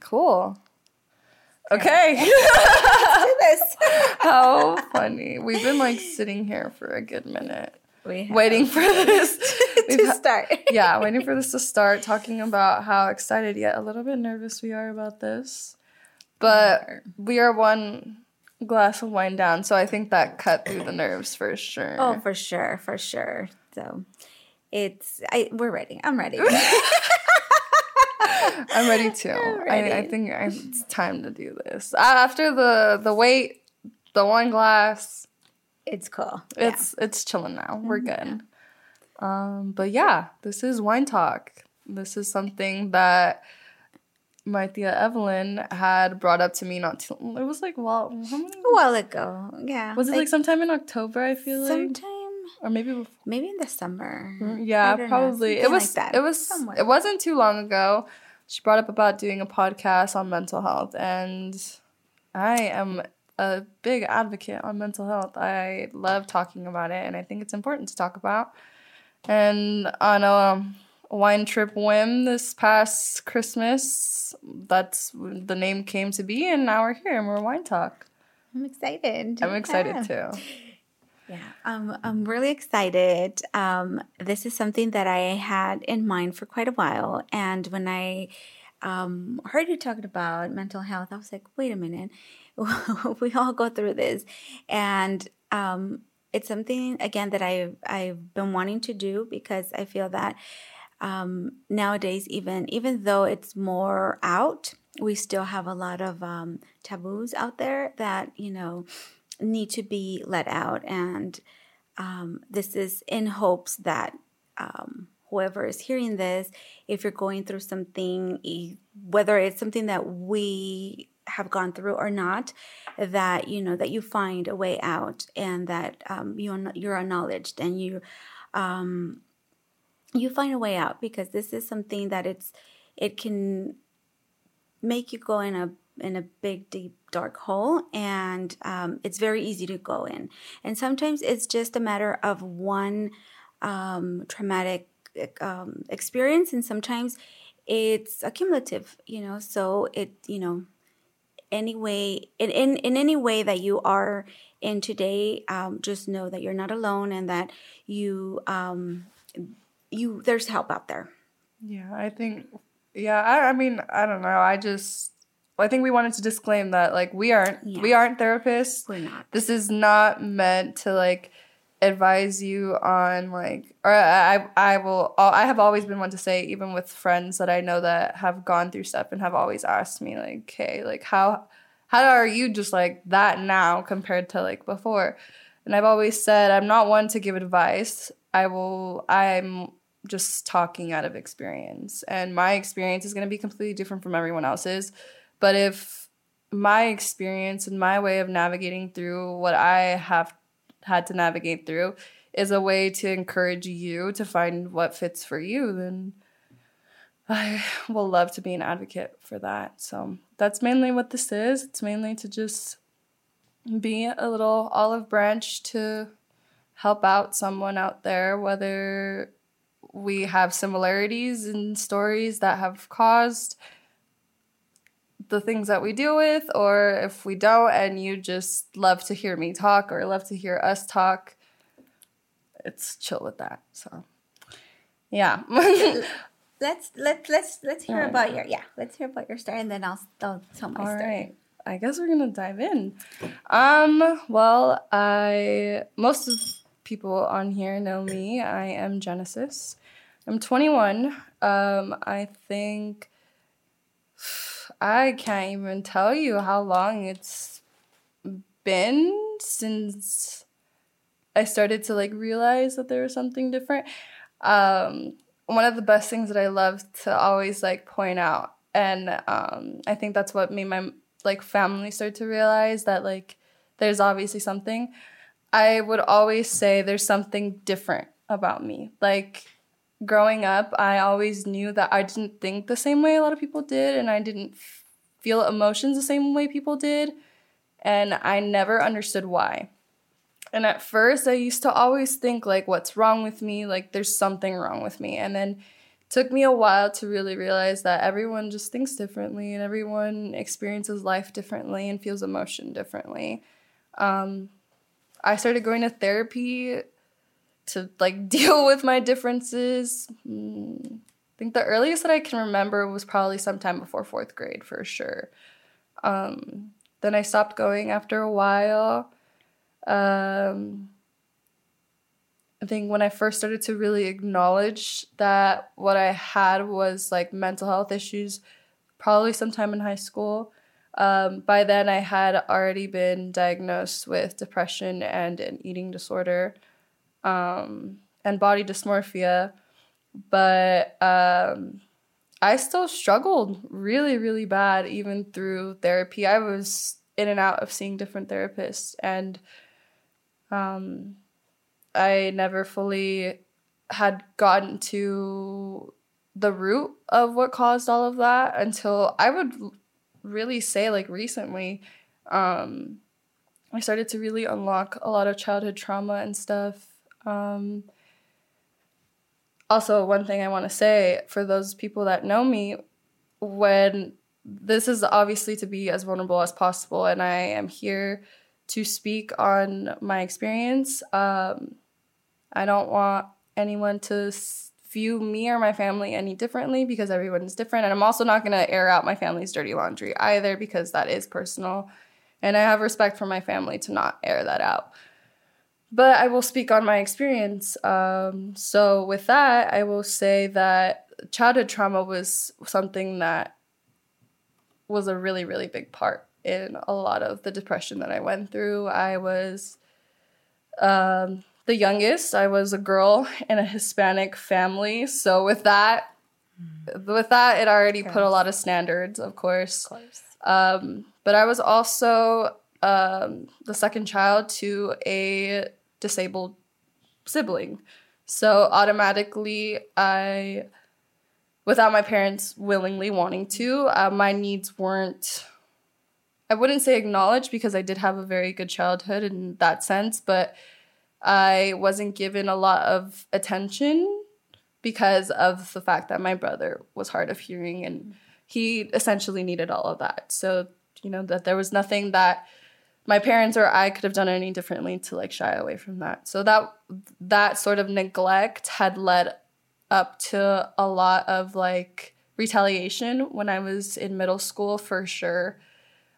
Cool. Okay. Let's do this. How funny. We've been like sitting here for a good minute waiting for this. To ha- start. yeah, waiting for this to start, talking about how excited yet a little bit nervous we are about this. But we are one glass of wine down, so I think that cut through the nerves for sure. Oh, for sure, for sure. So it's I we're ready. I'm ready. I'm ready too. I'm I, I think I, it's time to do this. After the the wait, the wine glass, it's cool. Yeah. it's it's chilling now. We're good. Um, but yeah, this is wine talk. This is something that my tia Evelyn had brought up to me not too. It was like well, how many, a while ago. Yeah. was it like sometime in October? I feel like, sometime or maybe before. maybe in the summer. Yeah, probably. It was. like that. It was. Somewhere. It wasn't too long ago. She brought up about doing a podcast on mental health, and I am a big advocate on mental health. I love talking about it, and I think it's important to talk about. And on a wine trip whim this past Christmas, that's the name came to be, and now we're here and we're wine talk. I'm excited. I'm excited Yeah. too. Yeah, um, I'm really excited. Um, this is something that I had in mind for quite a while. And when I um, heard you talking about mental health, I was like, wait a minute, we all go through this. And um, it's something, again, that I've, I've been wanting to do because I feel that um, nowadays, even, even though it's more out, we still have a lot of um, taboos out there that, you know, need to be let out. And um, this is in hopes that um, whoever is hearing this, if you're going through something, whether it's something that we have gone through or not, that you know that you find a way out and that um, you are, you're acknowledged and you um, you find a way out because this is something that it's it can make you go in a in a big deep dark hole and um, it's very easy to go in and sometimes it's just a matter of one um, traumatic um, experience and sometimes it's accumulative you know so it you know any way in, in, in any way that you are in today um, just know that you're not alone and that you um, you there's help out there Yeah, I think. Yeah, I, I mean, I don't know. I just, I think we wanted to disclaim that like we aren't Yeah. we aren't therapists. we're not. This is not meant to like advise you on like or I I will I have always been one to say even with friends that I know that have gone through stuff and have always asked me like hey like how how are you just like that now compared to like before? And I've always said I'm not one to give advice. I will I'm just talking out of experience. And my experience is going to be completely different from everyone else's but if my experience and my way of navigating through what I have had to navigate through is a way to encourage you to find what fits for you, then I will love to be an advocate for that. So that's mainly what this is. It's mainly to just be a little olive branch to help out someone out there, whether we have similarities in stories that have caused the things that we deal with, or if we don't, and you just love to hear me talk or love to hear us talk, it's chill with that. So, yeah. let's let let's let's hear about your yeah let's hear about your story and then I'll I'll tell my All story. right. I guess we're gonna dive in. Um, well, I most of people on here know me. I am Genesis. I'm 21. Um, I think I can't even tell you how long it's been since I started to like realize that there was something different. Um, one of the best things that I love to always like point out, and um, I think that's what made my like family start to realize that like there's obviously something. I would always say there's something different about me. Like growing up, I always knew that I didn't think the same way a lot of people did, and I didn't feel emotions the same way people did, and I never understood why. And at first, I used to always think, like, what's wrong with me? Like, there's something wrong with me. And then took me a while to really realize that everyone just thinks differently and everyone experiences life differently and feels emotion differently. Um, I started going to therapy to like deal with my differences. Mm, I think the earliest that I can remember was probably sometime before fourth grade for sure. Um, then I stopped going after a while. Um, I think when I first started to really acknowledge that what I had was like mental health issues, probably sometime in high school. Um, by then, I had already been diagnosed with depression and an eating disorder um, and body dysmorphia. But um, I still struggled really, really bad, even through therapy. I was in and out of seeing different therapists, and um, I never fully had gotten to the root of what caused all of that until I would really say like recently um I started to really unlock a lot of childhood trauma and stuff. Um also one thing I want to say for those people that know me when this is obviously to be as vulnerable as possible and I am here to speak on my experience. Um I don't want anyone to view me or my family any differently because everyone's different. And I'm also not going to air out my family's dirty laundry either because that is personal. And I have respect for my family to not air that out. But I will speak on my experience. Um, so, with that, I will say that childhood trauma was something that was a really, really big part in a lot of the depression that I went through. I was um, the youngest. I was a girl in a Hispanic family. So with that, mm. with that, it already put a lot of standards, of course. Of course. Um, but I was also um, the second child to a disabled sibling. So automatically, I, without my parents willingly wanting to, uh, my needs weren't. I wouldn't say acknowledged because I did have a very good childhood in that sense, but I wasn't given a lot of attention because of the fact that my brother was hard of hearing and he essentially needed all of that. So, you know, that there was nothing that my parents or I could have done any differently to like shy away from that. So that that sort of neglect had led up to a lot of like retaliation when I was in middle school for sure.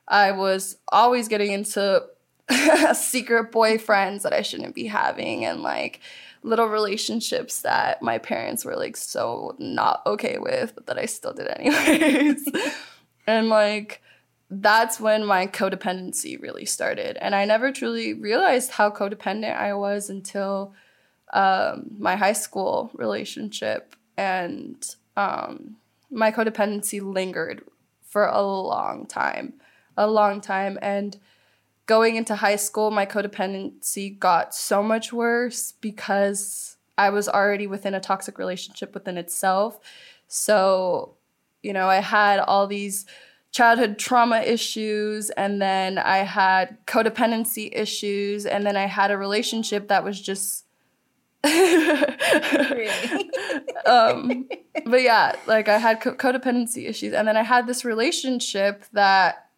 I was always getting into secret boyfriends that I shouldn't be having and like little relationships that my parents were like so not okay with, but that I still did anyways. and like that's when my codependency really started. And I never truly realized how codependent I was until um, my high school relationship. And um, my codependency lingered for a long time, a long time. And going into high school, my codependency got so much worse because I was already within a toxic relationship within itself. So, you know, I had all these childhood trauma issues, and then I had codependency issues, and then I had a relationship that was just. um, but yeah, like I had co- codependency issues, and then I had this relationship that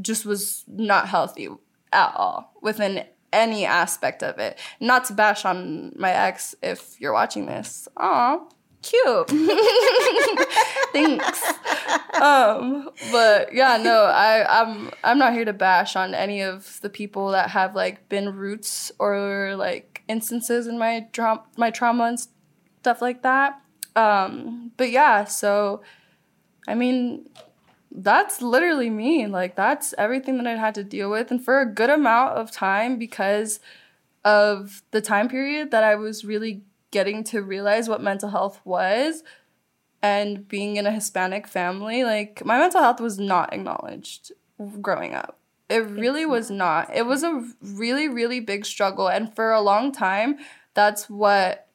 just was not healthy at all within any aspect of it. Not to bash on my ex if you're watching this. Aw, cute. Thanks. Um, but yeah, no, I, I'm I'm not here to bash on any of the people that have like been roots or like instances in my dra- my trauma and stuff like that. Um, but yeah, so I mean, that's literally me. Like that's everything that I had to deal with, and for a good amount of time because of the time period that I was really getting to realize what mental health was and being in a Hispanic family, like my mental health was not acknowledged growing up. It really was not. It was a really, really big struggle. And for a long time, that's what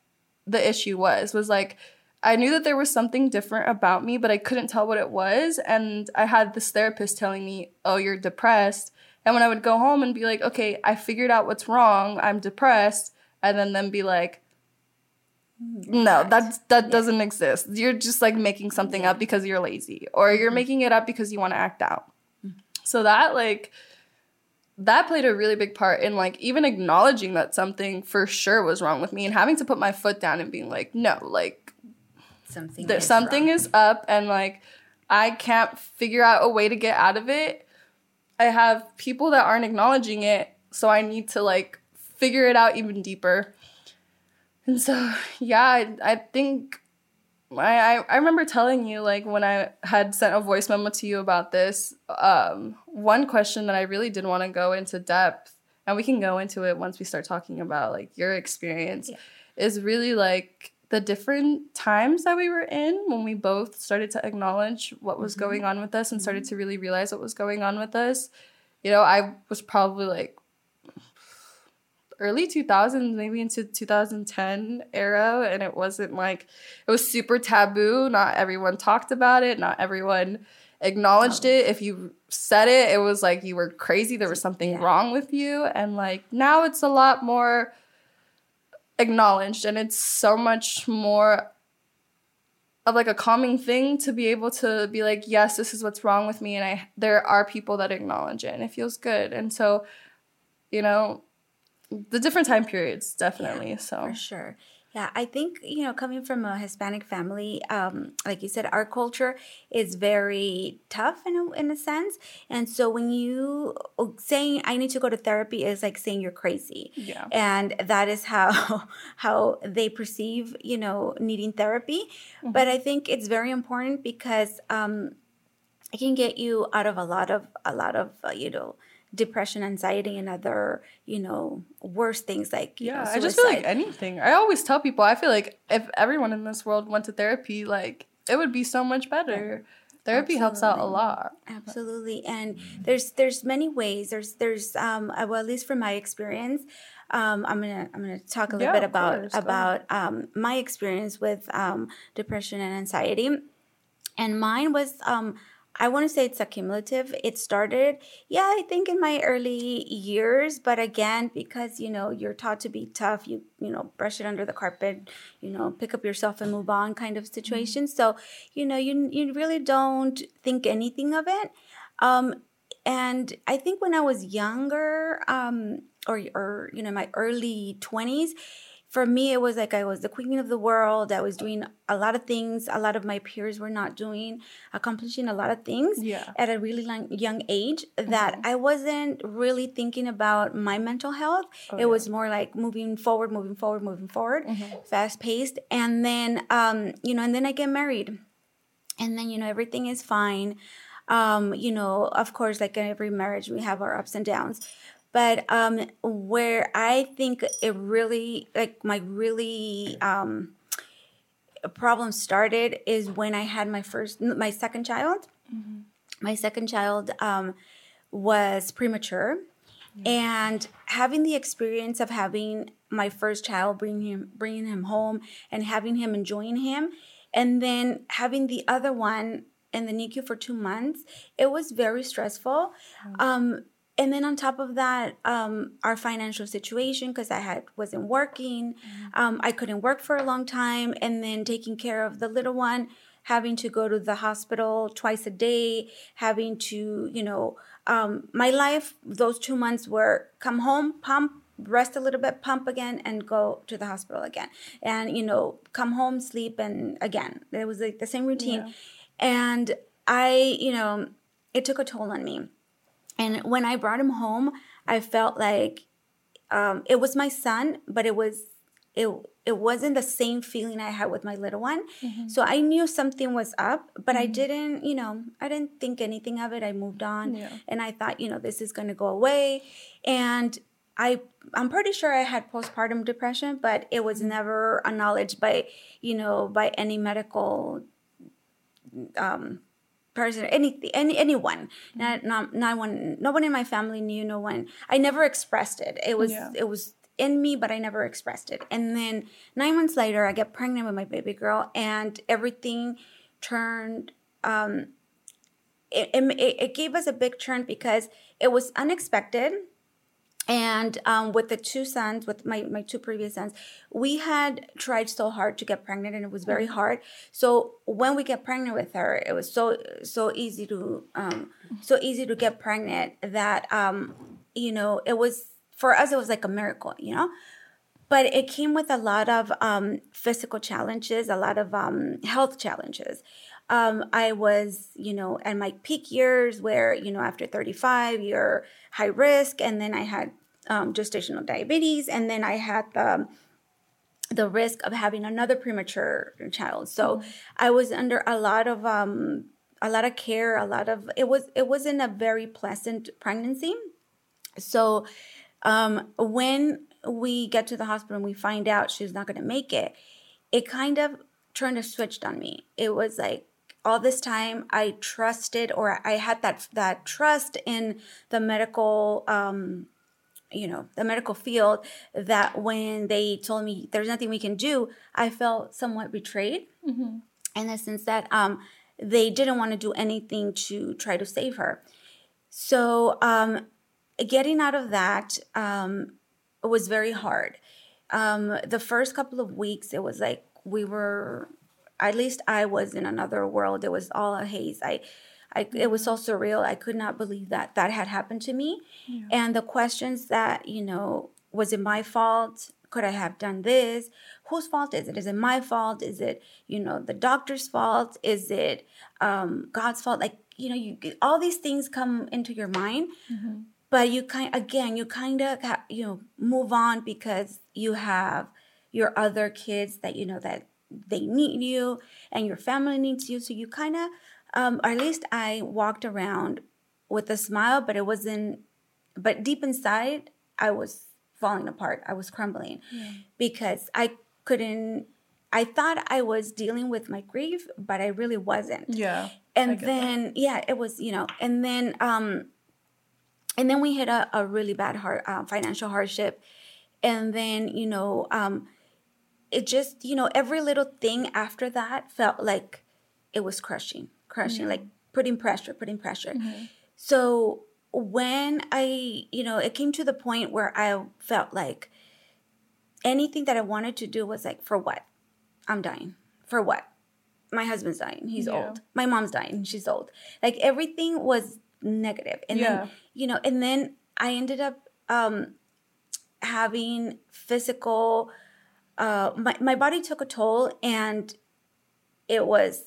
the issue was, was like I knew that there was something different about me, but I couldn't tell what it was. And I had this therapist telling me, Oh, you're depressed. And when I would go home and be like, Okay, I figured out what's wrong, I'm depressed, and then then be like, no that's that doesn't exist you're just like making something up because you're lazy or you're mm-hmm. making it up because you want to act out mm-hmm. so that like that played a really big part in like even acknowledging that something for sure was wrong with me and having to put my foot down and being like no like Something. there is something wrong. is up and like I can't figure out a way to get out of it. I have people that aren't acknowledging it, so I need to like figure it out even deeper. And so yeah, I, I think I, I remember telling you like when I had sent a voice memo to you about this, um, one question that I really did want to go into depth, and we can go into it once we start talking about like your experience, Yeah. is really like the different times that we were in when we both started to acknowledge what was going on with us and started to really realize what was going on with us. You know, I was probably like early 2000s maybe into 2010 era and it wasn't like it was super taboo. Not everyone talked about it. Not everyone acknowledged um, it. If you said it it was like you were crazy. There was something Yeah. wrong with you. And like now it's a lot more acknowledged and it's so much more of like a calming thing to be able to be like yes this is what's wrong with me and i there are people that acknowledge it and it feels good. And so you know the different time periods definitely so For sure. Yeah, I think, you know, coming from a Hispanic family, um, like you said, our culture is very tough in a, in a sense. And so when you saying I need to go to therapy is like saying you're crazy. Yeah. And that is how how they perceive, you know, needing therapy. Mm-hmm. But I think it's very important because um, it can get you out of a lot of a lot of uh, you know depression anxiety and other you know worse things like yeah know, i just feel like anything. I always tell people i feel like if everyone in this world went to therapy like it would be so much better. Therapy helps out a lot. Absolutely. And there's there's many ways. There's there's um uh, well at least from my experience um i'm gonna i'm gonna talk a little Yeah, bit about course, about um my experience with um depression and anxiety. And mine was um I want to say it's accumulative. It started, yeah, I think in my early years, but again, because you know you're taught to be tough, you you know brush it under the carpet, you know pick up yourself and move on kind of situation. So you know you you really don't think anything of it. Um, and I think when I was younger, um, or or you know my early twenties, for me it was like I was the queen of the world. I was doing a lot of things. A lot of my peers were not doing, accomplishing a lot of things Yeah. at a really long, young age. That I wasn't really thinking about my mental health. it was more like moving forward, moving forward, moving forward, fast paced. And then um, you know, and then I get married and then you know everything is fine um you know of course like in every marriage we have our ups and downs but um where i think it really like my really um problem started is when i had my first my second child. My second child um was premature. And having the experience of having my first child bringing him bringing him home and having him enjoying him and then having the other one in the NICU for two months it was very stressful. Um and then on top of that um, our financial situation because i had wasn't working um, i couldn't work for a long time. And then taking care of the little one having to go to the hospital twice a day having to you know um, my life those two months were come home pump rest a little bit pump again and go to the hospital again. And you know come home sleep and again. It was like the same routine. And i you know it took a toll on me and when I brought him home, I felt like um, it was my son, but it was it it wasn't the same feeling I had with my little one. So I knew something was up, but I didn't, you know, I didn't think anything of it. I moved on, Yeah. and I thought, you know, this is going to go away, and I I'm pretty sure I had postpartum depression, but it was never acknowledged by you know by any medical um, person, any, any anyone, not, not not one, no one in my family knew. No one. I never expressed it. It was Yeah. it was in me, but I never expressed it. And then nine months later, I get pregnant with my baby girl, and everything turned. Um, it, it, it gave us a big turn because it was unexpected and um, with the two sons with my, my two previous sons we had tried so hard to get pregnant and it was very hard. So when we get pregnant with her it was so so easy to um, so easy to get pregnant that um, you know it was for us it was like a miracle you know? But it came with a lot of um, physical challenges a lot of um, health challenges um, I was, you know, at my peak years where, you know, after 35, you're high risk. And then I had um, gestational diabetes. And then I had the, the risk of having another premature child. So mm-hmm. I was under a lot of, um, a lot of care, a lot of, it was, it wasn't a very pleasant pregnancy. So um, when we get to the hospital and we find out she's not going to make it, it kind of turned a switch on me. It was like, all this time I trusted or I had that that trust in the medical um, you know the medical field that when they told me there's nothing we can do i felt somewhat betrayed. Mm-hmm. in the sense that um, they didn't want to do anything to try to save her. So um, getting out of that um, was very hard. Um, the first couple of weeks it was like we were at least I was in another world. It was all a haze. I, I it was so surreal. I could not believe that that had happened to me. Yeah. And the questions that you know, was it my fault? Could I have done this? Whose fault is it? Is it my fault? Is it you know the doctor's fault? Is it um, God's fault? Like you know, you all these things come into your mind. Mm-hmm. But you kind again, you kind of you know move on because you have your other kids that you know that they need you and your family needs you. So you kind of, um, or at least I walked around with a smile, but it wasn't, but deep inside, I was falling apart. I was crumbling yeah. because I couldn't, I thought I was dealing with my grief, but I really wasn't. Yeah. And then, that. yeah, it was, you know, and then, um, and then we hit a, a really bad hard, uh, financial hardship. And then, you know, um, it just you know every little thing after that felt like it was crushing crushing mm-hmm. like putting pressure putting pressure. Mm-hmm. so when i you know it came to the point where i felt like anything that i wanted to do was like for what? I'm dying. For what? My husband's dying. He's yeah. old. My mom's dying. She's old. Like everything was negative. And yeah. then you know and then i ended up um having physical uh, my, my body took a toll and it was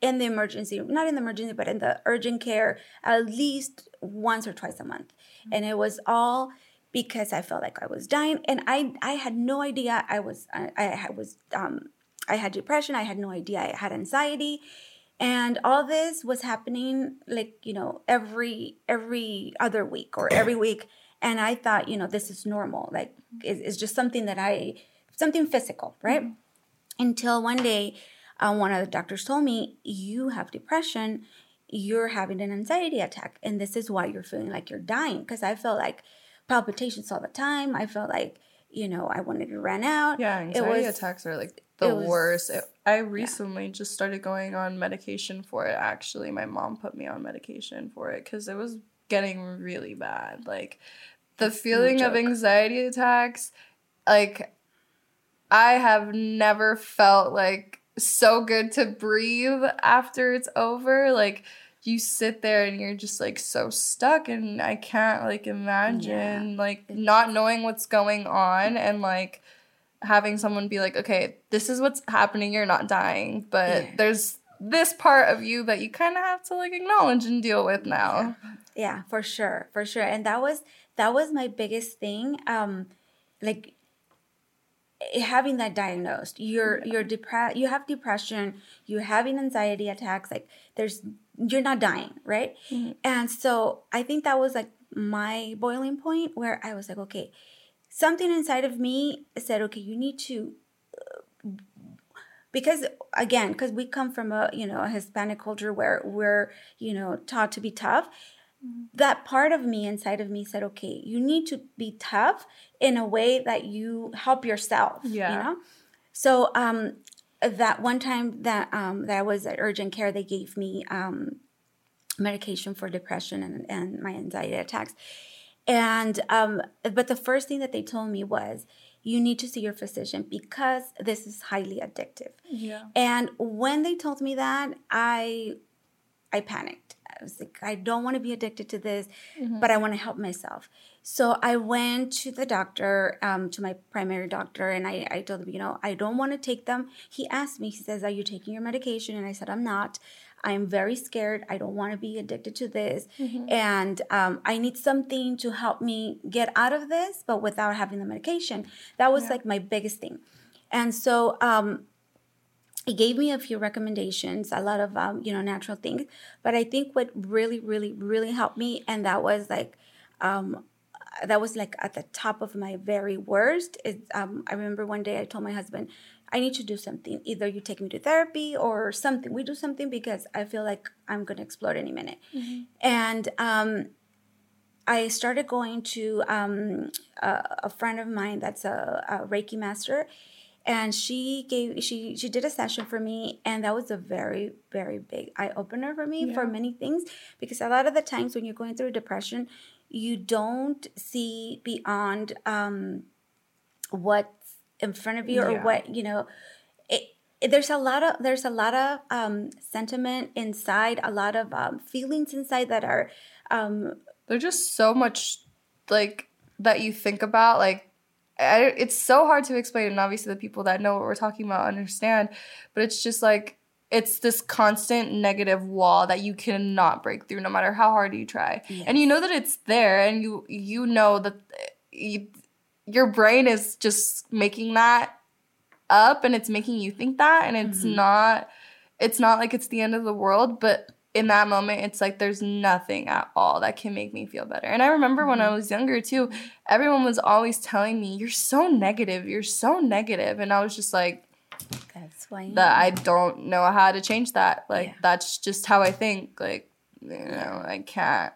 in the emergency, not in the emergency, but in the urgent care at least once or twice a month. Mm-hmm. And it was all because I felt like I was dying and I, I had no idea I was, I, I was, um, I had depression. I had no idea I had anxiety. And all this was happening like, you know, every, every other week or every week. And I thought, you know, this is normal. Like, it's, it's just something that I, something physical, right? Mm-hmm. Until one day, uh, one of the doctors told me, You have depression, you're having an anxiety attack, and this is why you're feeling like you're dying. Because I felt like palpitations all the time. I felt like, you know, I wanted to run out. Yeah, anxiety was, attacks are like the was, worst. It, I recently yeah. just started going on medication for it. Actually, my mom put me on medication for it because it was getting really bad. Like the feeling no of anxiety attacks, like I have never felt like so good to breathe after it's over. Like you sit there and you're just like so stuck and I can't like imagine yeah. like not knowing what's going on and like having someone be like, "Okay, this is what's happening. You're not dying, but yeah. there's this part of you that you kind of have to like acknowledge and deal with now." Yeah. yeah, for sure. For sure. And that was that was my biggest thing um like having that diagnosed you're you're depressed you have depression you're having anxiety attacks like there's you're not dying right mm-hmm. and so i think that was like my boiling point where i was like okay something inside of me said okay you need to uh, because again because we come from a you know a hispanic culture where we're you know taught to be tough that part of me inside of me said, okay, you need to be tough in a way that you help yourself. Yeah. You know? So um that one time that um that I was at urgent care, they gave me um medication for depression and, and my anxiety attacks. And um, but the first thing that they told me was, you need to see your physician because this is highly addictive. Yeah. And when they told me that, I I panicked. I was like, I don't want to be addicted to this, Mm-hmm. but I want to help myself. So I went to the doctor, um, to my primary doctor, and I, I told him, you know, I don't want to take them. He asked me, he says, Are you taking your medication? And I said, I'm not. I'm very scared. I don't want to be addicted to this. And um, I need something to help me get out of this, but without having the medication. That was Yeah. like my biggest thing. And so um, he gave me a few recommendations, a lot of um, you know natural things. But I think what really, really, really helped me, and that was like, um, that was like at the top of my very worst. Is um, I remember one day I told my husband, I need to do something. Either you take me to therapy or something. We do something because I feel like I'm gonna explode any minute. And um, I started going to um, a, a friend of mine that's a, a Reiki master, and she gave she she did a session for me, and that was a very very big eye opener for me for many things because a lot of the times when you're going through depression, you don't see beyond um, what's in front of you or what you know. It, it- there's a lot of there's a lot of um, sentiment inside, a lot of um, feelings inside that are um, There's just so much like that you think about like I, it's so hard to explain and obviously the people that know what we're talking about understand but it's just like it's this constant negative wall that you cannot break through no matter how hard you try. And you know that it's there and you you know that eh, you, your brain is just making that up and it's making you think that and it's mm-hmm. not it's not like it's the end of the world but in that moment it's like there's nothing at all that can make me feel better and i remember when i mm-hmm. was younger too everyone was always telling me you're so negative you're so negative. and i was just like that's why that i don't know how to change that like Yeah. that's just how i think like you know i can't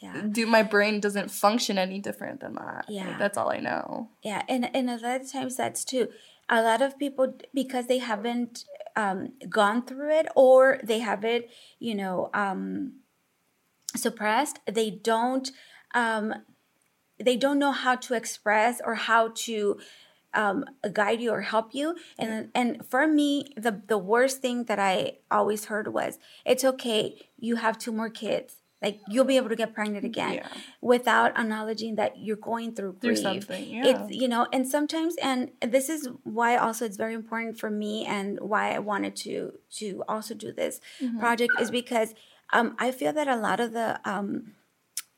yeah do my brain doesn't function any different than that Like, Yeah. that's all i know Yeah, and and a lot of times that's too. A lot of people because they haven't um, gone through it or they have it, you know, um, suppressed. They don't. Um, they don't know how to express or how to um, guide you or help you. And and for me, the the worst thing that I always heard was, "It's okay. You have two more kids." Like you'll be able to get pregnant again Yeah. without acknowledging that you're going through Through grief. something, yeah. It's you know, and sometimes, and this is why also it's very important for me, and why I wanted to to also do this Mm-hmm. project is because um, I feel that a lot of the um,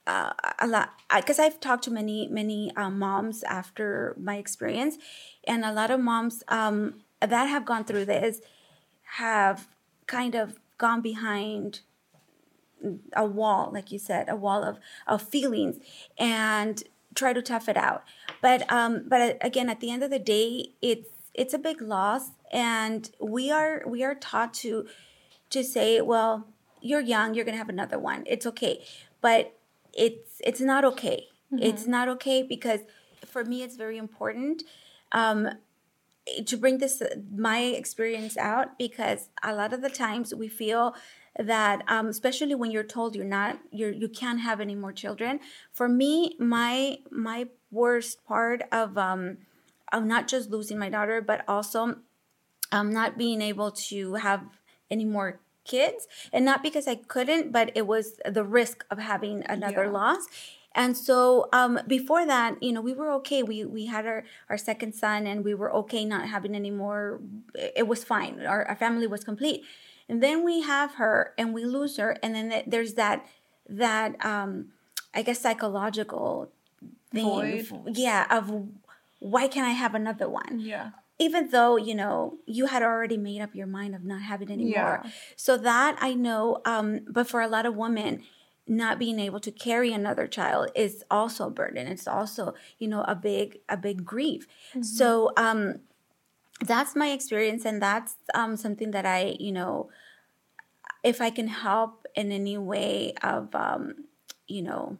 uh, a lot because I've talked to many many um, moms after my experience, and a lot of moms um, that have gone through this have kind of gone behind a wall, like you said, a wall of, of feelings and try to tough it out. But um, but uh, again, at the end of the day, it's it's a big loss, and we are we are taught to to say, well, you're young, you're gonna have another one. It's okay, but it's it's not okay. It's not okay because for me, it's very important. Um, to bring this my experience out because a lot of the times we feel that um, especially when you're told you're not you're you can't have any more children for me my my worst part of um of not just losing my daughter but also um not being able to have any more kids and not because i couldn't but it was the risk of having another Yeah. loss and so um, before that, you know, we were okay. We we had our, our second son, and we were okay not having any more. It was fine. Our, our family was complete. And then we have her, and we lose her, and then th- there's that that um, I guess psychological thing. Void. Yeah, of why can't I have another one? yeah even though you know you had already made up your mind of not having any more Yeah. so that i know um but for a lot of women not being able to carry another child is also a burden it's also you know a big a big grief so um that's my experience and that's um something that i you know if i can help in any way of um you know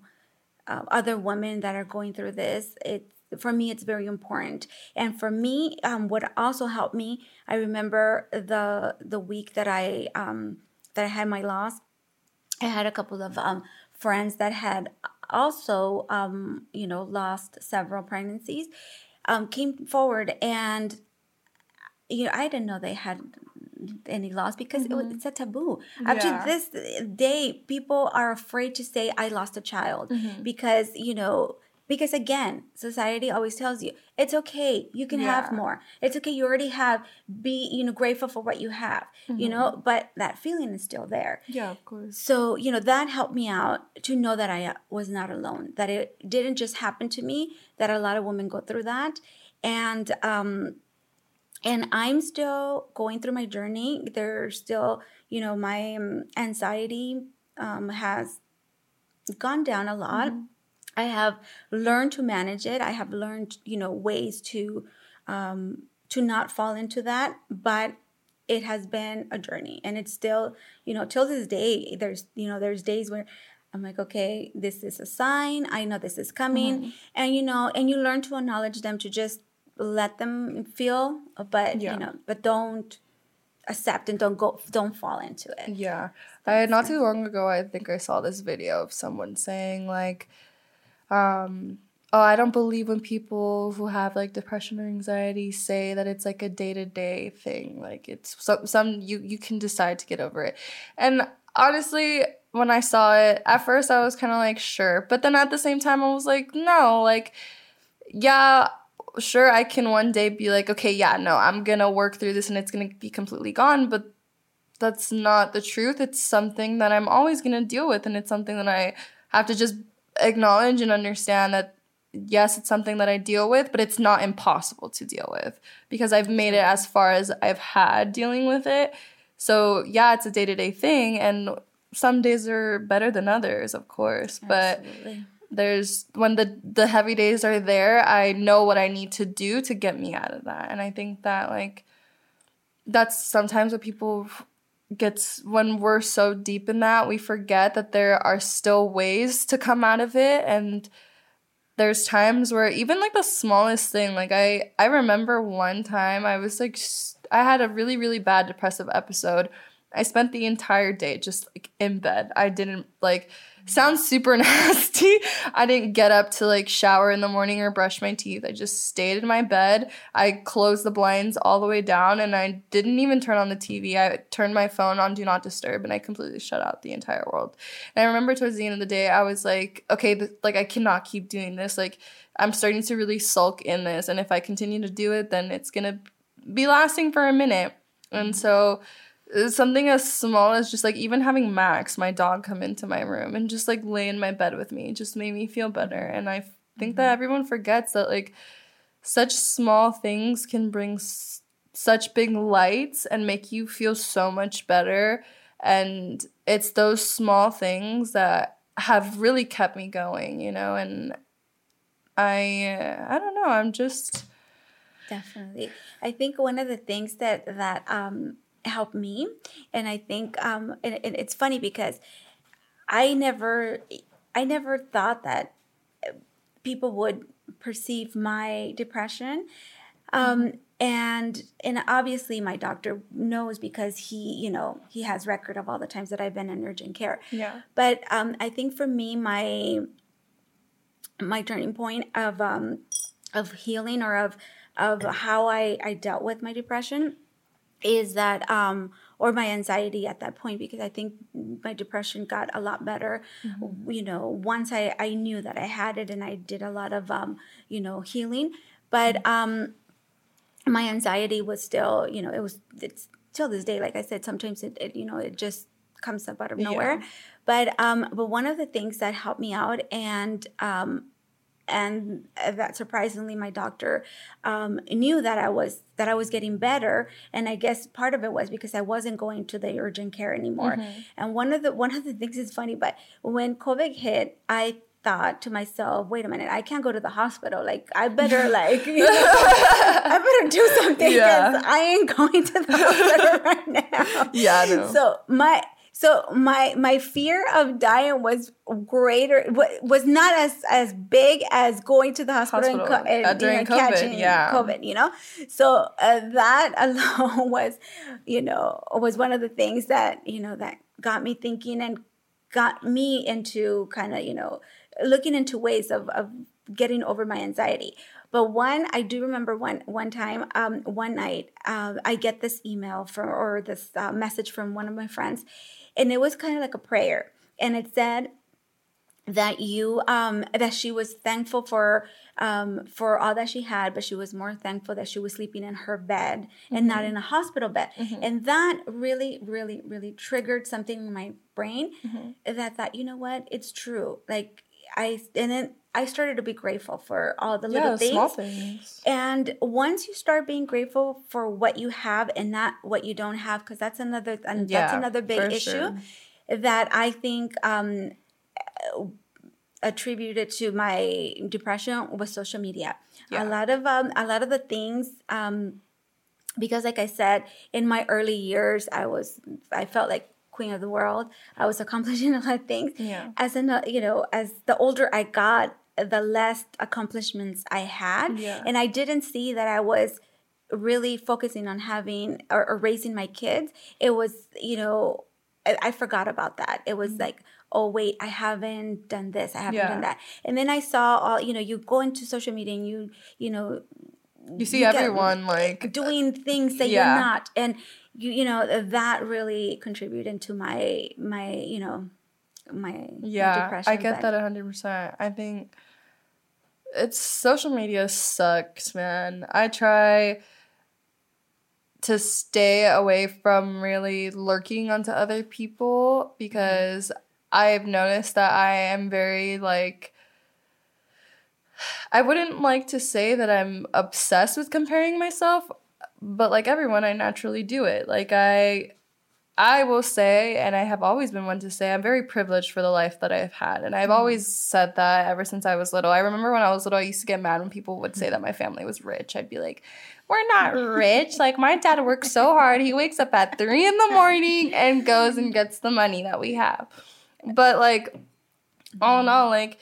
uh, other women that are going through this it's for me it's very important. And for me um, what also helped me i remember the the week that i um, that i had my loss. I had a couple of um, friends that had also, um, you know, lost several pregnancies, um, came forward and, you know, I didn't know they had any loss because mm-hmm. it was, it's a taboo. Up yeah. to this day, people are afraid to say I lost a child mm-hmm. because you know because again society always tells you it's okay you can yeah. have more it's okay you already have be you know grateful for what you have mm-hmm. you know mm-hmm. but that feeling is still there yeah of course so you know that helped me out to know that i uh, was not alone that it didn't just happen to me that a lot of women go through that and um and i'm still going through my journey there's still you know my um, anxiety um, has gone down a lot mm-hmm I have learned to manage it. I have learned, you know, ways to um, to not fall into that. But it has been a journey, and it's still, you know, till this day. There's, you know, there's days where I'm like, okay, this is a sign. I know this is coming, mm-hmm. and you know, and you learn to acknowledge them to just let them feel, but yeah. you know, but don't accept and don't go don't fall into it yeah i not too long ago i think i saw this video of someone saying like um, oh, I don't believe when people who have like depression or anxiety say that it's like a day to day thing. Like it's some some you you can decide to get over it. And honestly, when I saw it at first, I was kind of like sure, but then at the same time, I was like no, like yeah. Sure, I can one day be like, okay, yeah, no, I'm gonna work through this and it's gonna be completely gone, but that's not the truth. It's something that I'm always gonna deal with, and it's something that I have to just acknowledge and understand that yes, it's something that I deal with, but it's not impossible to deal with because I've made it as far as I've had dealing with it. So, yeah, it's a day to day thing. And some days are better than others, of course. Absolutely. There's when the the heavy days are there, I know what I need to do to get me out of that. And I think that like that's sometimes what people gets when we're so deep in that we forget that there are still ways to come out of it. And there's times where even like the smallest thing like i i remember one time i was like i had a really really bad depressive episode. I spent the entire day just like in bed. I didn't like sounds super nasty. I didn't get up to like shower in the morning or brush my teeth. I just stayed in my bed. I closed the blinds all the way down and I didn't even turn on the TV. I turned my phone on do not disturb and I completely shut out the entire world. And I remember towards the end of the day I was like, okay, th- like I cannot keep doing this. Like I'm starting to really sulk in this and if I continue to do it then it's going to be lasting for a minute. And mm-hmm. so something as small as just like even having Max, my dog, come into my room and just like lay in my bed with me just made me feel better. And I think that mm-hmm. everyone forgets that like such small things can bring s- such big lights and make you feel so much better. And it's those small things that have really kept me going, you know. And I, I don't know. I'm just definitely. I think one of the things that that um helped me. And i think um and, and it's funny because i never i never thought that people would perceive my depression. Um mm-hmm. and and obviously my doctor knows because he you know he has record of all the times that i've been in urgent care. Yeah. But um i think for me my my turning point of um of healing or of of how i i dealt with my depression is that um or my anxiety at that point because i think my depression got a lot better mm-hmm. you know once i i knew that i had it and i did a lot of um you know healing but mm-hmm. um my anxiety was still you know it was it's till this day like i said sometimes it, it you know it just comes up out of nowhere yeah. but um but one of the things that helped me out and um and that surprisingly my doctor um, knew that i was that i was getting better and i guess part of it was because i wasn't going to the urgent care anymore mm-hmm. and one of the one of the things is funny but when covid hit i thought to myself, wait a minute, I can't go to the hospital. Like, I better, like, you know, I better do something because yeah. I ain't going to the hospital right now. Yeah, no. So, my, so my my fear of dying was greater, was not as as big as going to the hospital, hospital. and, and uh, during you know, COVID, catching yeah. COVID. You know, so uh, that alone was, you know, was one of the things that you know that got me thinking and got me into kind of you know looking into ways of, of getting over my anxiety. But one, I do remember one one time, um, one night, uh, I get this email from or this uh, message from one of my friends, and it was kind of like a prayer, and it said that you um that she was thankful for um for all that she had but she was more thankful that she was sleeping in her bed mm-hmm. and not mm-hmm. in a hospital bed mm-hmm. and that really really really triggered something in my brain mm-hmm. that thought you know what it's true like i and then I started to be grateful for all the little yeah, things. Small things. And once you start being grateful for what you have and not what you don't have, because that's another and yeah, that's another big issue sure. that I think um, attributed to my depression was social media. Yeah. A lot of um, a lot of the things. Um, because like I said, in my early years, I was I felt like queen of the world. I was accomplishing a lot of things. Yeah. As an, you know, as the older I got, the less accomplishments I had. Yeah. And I didn't see that I was really focusing on having or, or raising my kids. It was, you know, I, I forgot about that. It was mm-hmm. like, oh wait, I haven't done this, I haven't yeah. done that. And then I saw all, you know, you go into social media and you, you know, you see you everyone like doing things that yeah. you're not. And you, you know, that really contributed to my my, you know, my yeah. I get that hundred percent. I think it's social media sucks, man. I try to stay away from really lurking onto other people because I've noticed that I am very like I wouldn't like to say that I'm obsessed with comparing myself, but like everyone I naturally do it. Like I I will say, and I have always been one to say, I'm very privileged for the life that I've had. And I've mm-hmm. always said that ever since I was little. I remember when I was little, I used to get mad when people would say that my family was rich. I'd be like, we're not rich. Like, my dad works so hard. He wakes up at three in the morning and goes and gets the money that we have. But, like, all in all, like,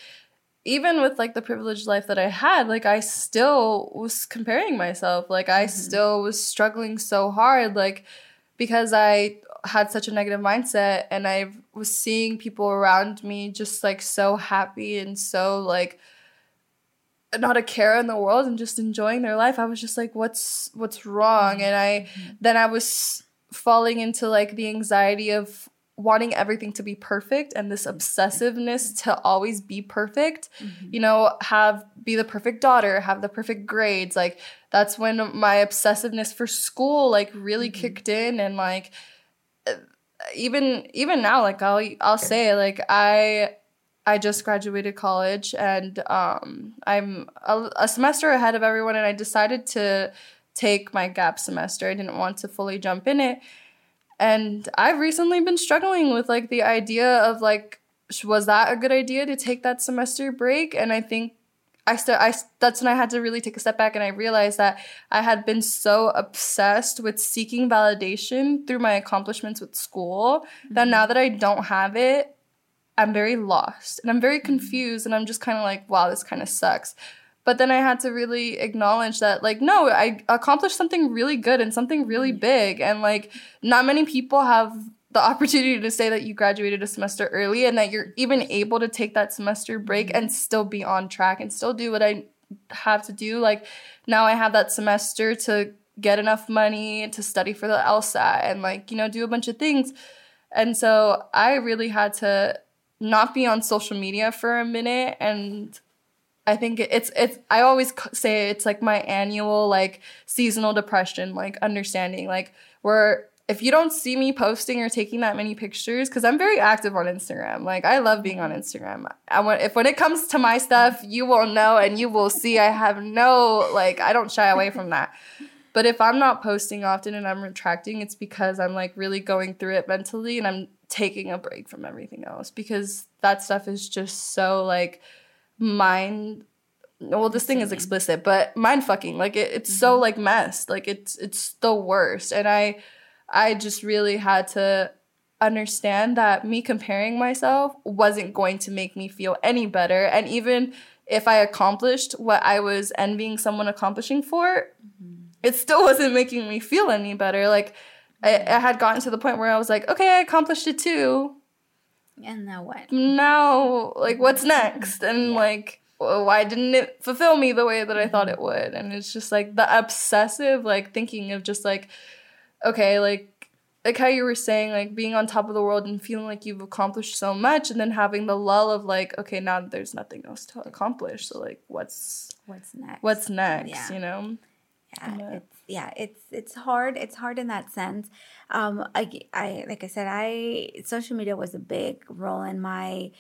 even with like the privileged life that I had, like I still was comparing myself. Like I mm-hmm. still was struggling so hard. Like because I had such a negative mindset and I was seeing people around me just like so happy and so like not a care in the world and just enjoying their life. I was just like what's what's wrong? And I mm-hmm. then I was falling into like the anxiety of wanting everything to be perfect and this obsessiveness to always be perfect mm-hmm. you know have be the perfect daughter have the perfect grades like that's when my obsessiveness for school like really mm-hmm. kicked in and like even even now like I'll I'll say like I I just graduated college and um I'm a, a semester ahead of everyone and I decided to take my gap semester. I didn't want to fully jump in it. And I've recently been struggling with like the idea of like was that a good idea to take that semester break and I think I st- I that's when I had to really take a step back and I realized that I had been so obsessed with seeking validation through my accomplishments with school mm-hmm. that now that I don't have it, I'm very lost and I'm very mm-hmm. confused and I'm just kind of like, wow, this kind of sucks. But then I had to really acknowledge that, like, no, I accomplished something really good and something really mm-hmm. big. And, like, not many people have the opportunity to say that you graduated a semester early and that you're even able to take that semester break mm-hmm. and still be on track and still do what I have to do. Like now I have that semester to get enough money to study for the LSAT and like, you know, do a bunch of things. And so I really had to not be on social media for a minute and I think it's it's I always say it's like my annual like seasonal depression like understanding like where if you don't see me posting or taking that many pictures, because I'm very active on Instagram. Like I love being on Instagram. I want if when it comes to my stuff, you will know and you will see. I have no like I don't shy away from that. But if I'm not posting often and I'm retracting, it's because I'm like really going through it mentally and I'm taking a break from everything else because that stuff is just so like mind well this thing is explicit but mind fucking like it, it's mm-hmm. so like messed like it's it's the worst and i I just really had to understand that me comparing myself wasn't going to make me feel any better. And even if I accomplished what I was envying someone accomplishing for, mm-hmm. it still wasn't making me feel any better. Like, I, mm-hmm. I, had gotten to the point where I was like, okay, I accomplished it too. And now what? Now, like, what's mm-hmm. next? And Yeah. like, why didn't it fulfill me the way that I thought mm-hmm. it would? And it's just like the obsessive, like, thinking of just like, okay, like, like how you were saying, like being on top of the world and feeling like you've accomplished so much, and then having the lull of like, okay, now there's nothing else to accomplish. So like, what's What's next? what's next? Yeah. You know? yeah, Yeah. it's yeah, it's it's hard. It's hard in that sense. Um, I, I like I said, I social media was a big role in my,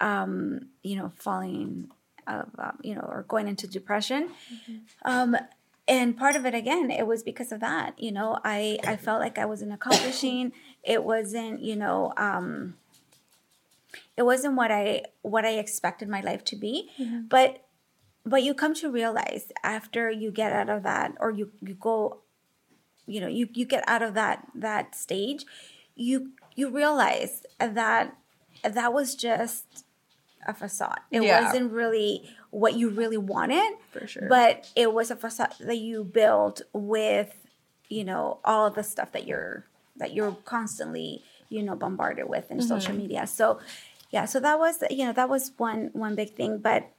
um, you know, falling, of, um, you know, or going into depression. Um, and part of it again, it was because of that. You know, I I felt like I wasn't accomplishing. It wasn't, you know, um, it wasn't what I what I expected my life to be. But but you come to realize after you get out of that or you you go you know you you get out of that that stage you you realize that that was just a facade it Yeah. wasn't really what you really wanted For sure. but it was a facade that you built with you know all the stuff that you're that you're constantly you know bombarded with in social media so yeah so that was you know that was one one big thing but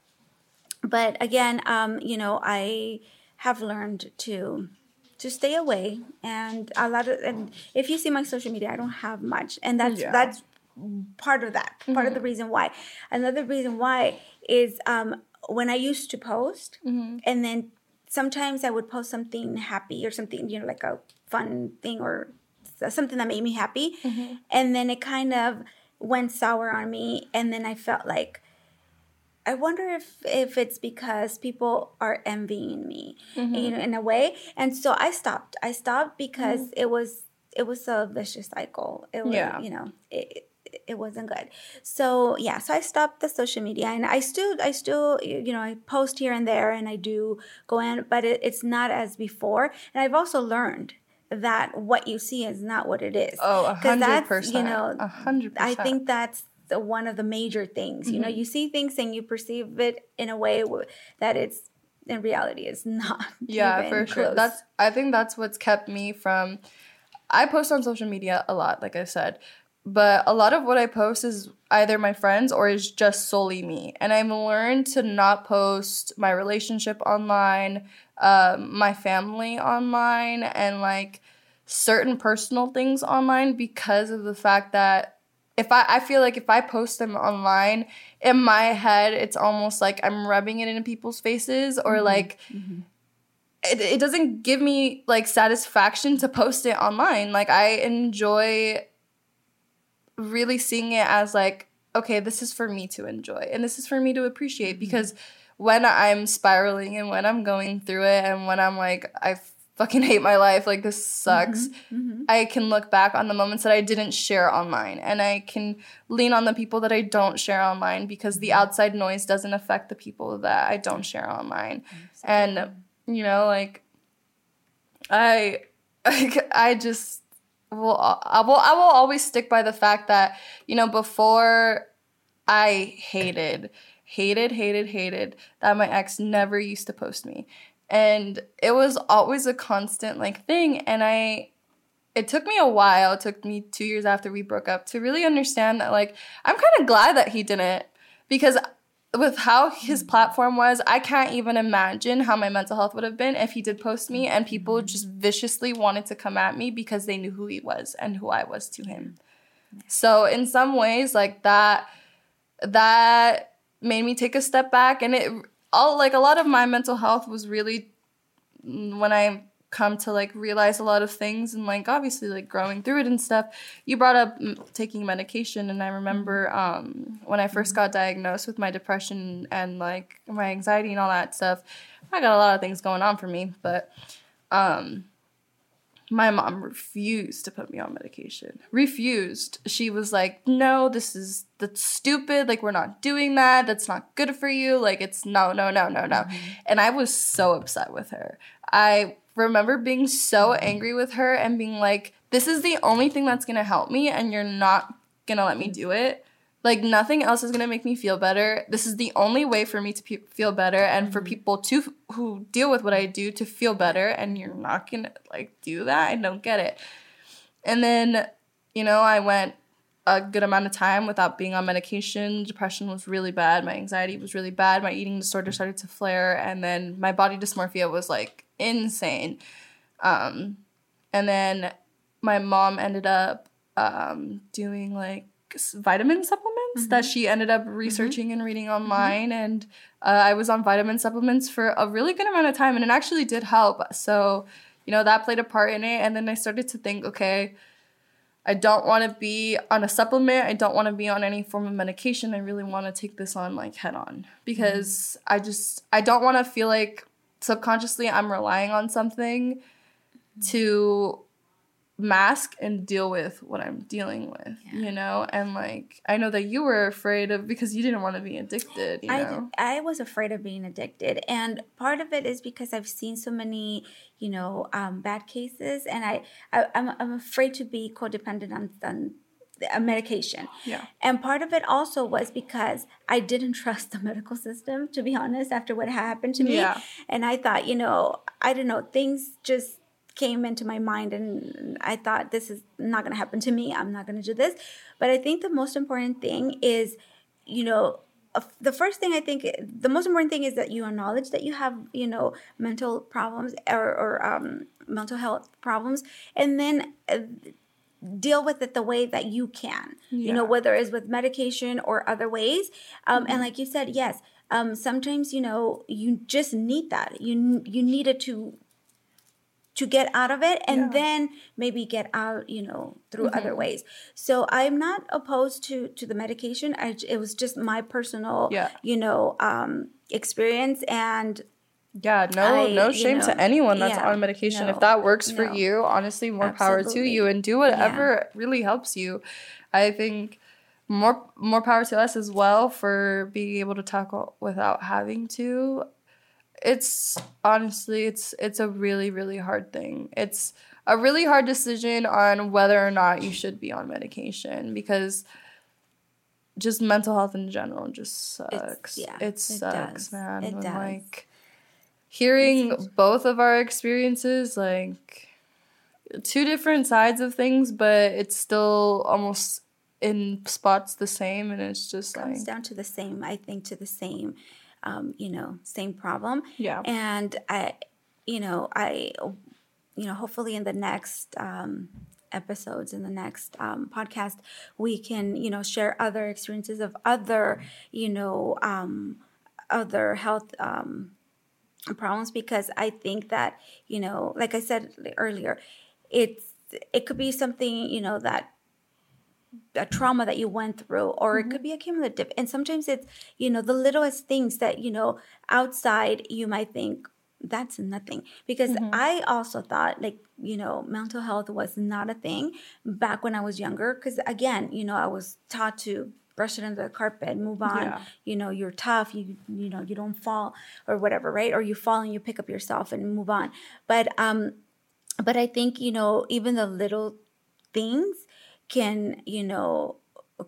but again um you know i have learned to to stay away and a lot of and if you see my social media i don't have much and that's Yeah. that's part of that part of the mm-hmm. reason why another reason why is um when i used to post mm-hmm. and then sometimes i would post something happy or something you know like a fun thing or something that made me happy mm-hmm. and then it kind of went sour on me and then i felt like I wonder if if it's because people are envying me, you know, in a way. And so I stopped. I stopped because it was it was a vicious cycle. It was, Yeah. you know, it, it wasn't good. So yeah, so I stopped the social media, and I still I still you know I post here and there, and I do go in, but it, it's not as before. And I've also learned that what you see is not what it is. Oh, a hundred percent. You know, a hundred I think that's the, one of the major things. You know, Mm-hmm. you see things and you perceive it in a way w- that it's in reality is not. yeah for sure close. that's i think that's what's kept me from i post on social media a lot like i said but a lot of what i post is either my friends or is just solely me. And i've learned to not post my relationship online um, my family online and like certain personal things online because of the fact that if I, I feel like if I post them online, in my head, it's almost like I'm rubbing it in people's faces or like it, it doesn't give me like satisfaction to post it online. Like I enjoy really seeing it as like, okay, this is for me to enjoy and this is for me to appreciate mm-hmm. because when I'm spiraling and when I'm going through it and when I'm like, I fucking hate my life, like this sucks, mm-hmm. Mm-hmm. I can look back on the moments that I didn't share online and I can lean on the people that I don't share online because the outside noise doesn't affect the people that I don't share online. And you know, like I I just will I will I will always stick by the fact that, you know, before I hated, hated, hated, hated that my ex never used to post me. And it was always a constant like thing. And I, it took me a while, it took me two years after we broke up to really understand that like, I'm kind of glad that he didn't because with how his platform was, I can't even imagine how my mental health would have been if he did post me and people just viciously wanted to come at me because they knew who he was and who I was to him. So in some ways, like that, that made me take a step back, and it all like a lot of my mental health was really when I come to like realize a lot of things and like obviously like growing through it and stuff you brought up mm, taking medication and i remember um, when i 1st got diagnosed with my depression and like my anxiety and all that stuff i got a lot of things going on for me but um, my mom refused to put me on medication. Refused. She was like, "No, this is that's stupid. Like we're not doing that. That's not good for you. Like it's no, no, no, no, no." And I was so upset with her. I remember being so angry with her and being like, "This is the only thing that's to help me and you're not to let me do it." Like nothing else is gonna make me feel better. This is the only way for me to pe- feel better, and for mm-hmm. people to who deal with what I do to feel better. And you're not gonna like do that. I don't get it. And then, you know, I went a good amount of time without being on medication. Depression was really bad. My anxiety was really bad. My eating disorder started to flare, and then my body dysmorphia was like insane. Um, and then my mom ended up um, doing like vitamin supplements mm-hmm. that she ended up mm-hmm. researching mm-hmm. and reading mm-hmm. online mm-hmm. and uh, i was on vitamin supplements for a really good amount of time and it actually did help so you know that played a part in it and then i started to think okay i don't want to be on a supplement i don't want to be on any form of medication i really want to take this on like head on because mm-hmm. i just i don't want to feel like subconsciously i'm relying on something to mask and deal with what I'm dealing with, yeah. you know? And like I know that you were afraid of because you didn't want to be addicted, you know. I I was afraid of being addicted and part of it is because I've seen so many, you know, um, bad cases and I, I am I'm, I'm afraid to be codependent on, on a medication. Yeah. And part of it also was because I didn't trust the medical system, to be honest, after what happened to me. Yeah. And I thought, you know, I don't know, things just came into my mind and I thought this is not going to happen to me. I'm not going to do this. But I think the most important thing is, you know, the first thing I think, the most important thing is that you acknowledge that you have, you know, mental problems or, or um, mental health problems, and then uh, deal with it the way that you can. Yeah. You know, whether it's with medication or other ways. Um, mm-hmm. And like you said, yes, um, sometimes you know you just need that. You you need it to to get out of it and yeah. then maybe get out you know through mm-hmm. other ways so i'm not opposed to to the medication I, it was just my personal yeah. you know um experience and yeah, no, I, no shame you know, to anyone that's yeah, on medication. No, if that works for no. you, honestly, more Absolutely. power to you, and do whatever yeah. really helps you. I think more more power to us as well for being able to tackle without having to it's honestly it's it's a really really hard thing. It's a really hard decision on whether or not you should be on medication because just mental health in general just sucks. It's, yeah, it sucks, it man. It does. like hearing both of our experiences like two different sides of things, but it's still almost in spots the same and it's just it comes like down to the same, I think to the same um, you know, same problem. Yeah. And I, you know, I, you know, hopefully in the next um, episodes, in the next um, podcast, we can, you know, share other experiences of other, you know, um, other health um, problems because I think that, you know, like I said earlier, it's it could be something you know that a trauma that you went through or mm-hmm. it could mm-hmm. be a cumulative and sometimes it's you know the littlest things that you know outside you might think that's nothing because mm-hmm. i also thought like you know mental health was not a thing back when i was younger because again you know i was taught to brush it under the carpet move on yeah. you know you're tough you you know you don't fall or whatever right or you fall and you pick up yourself and move on but um but i think you know even the little things can, you know,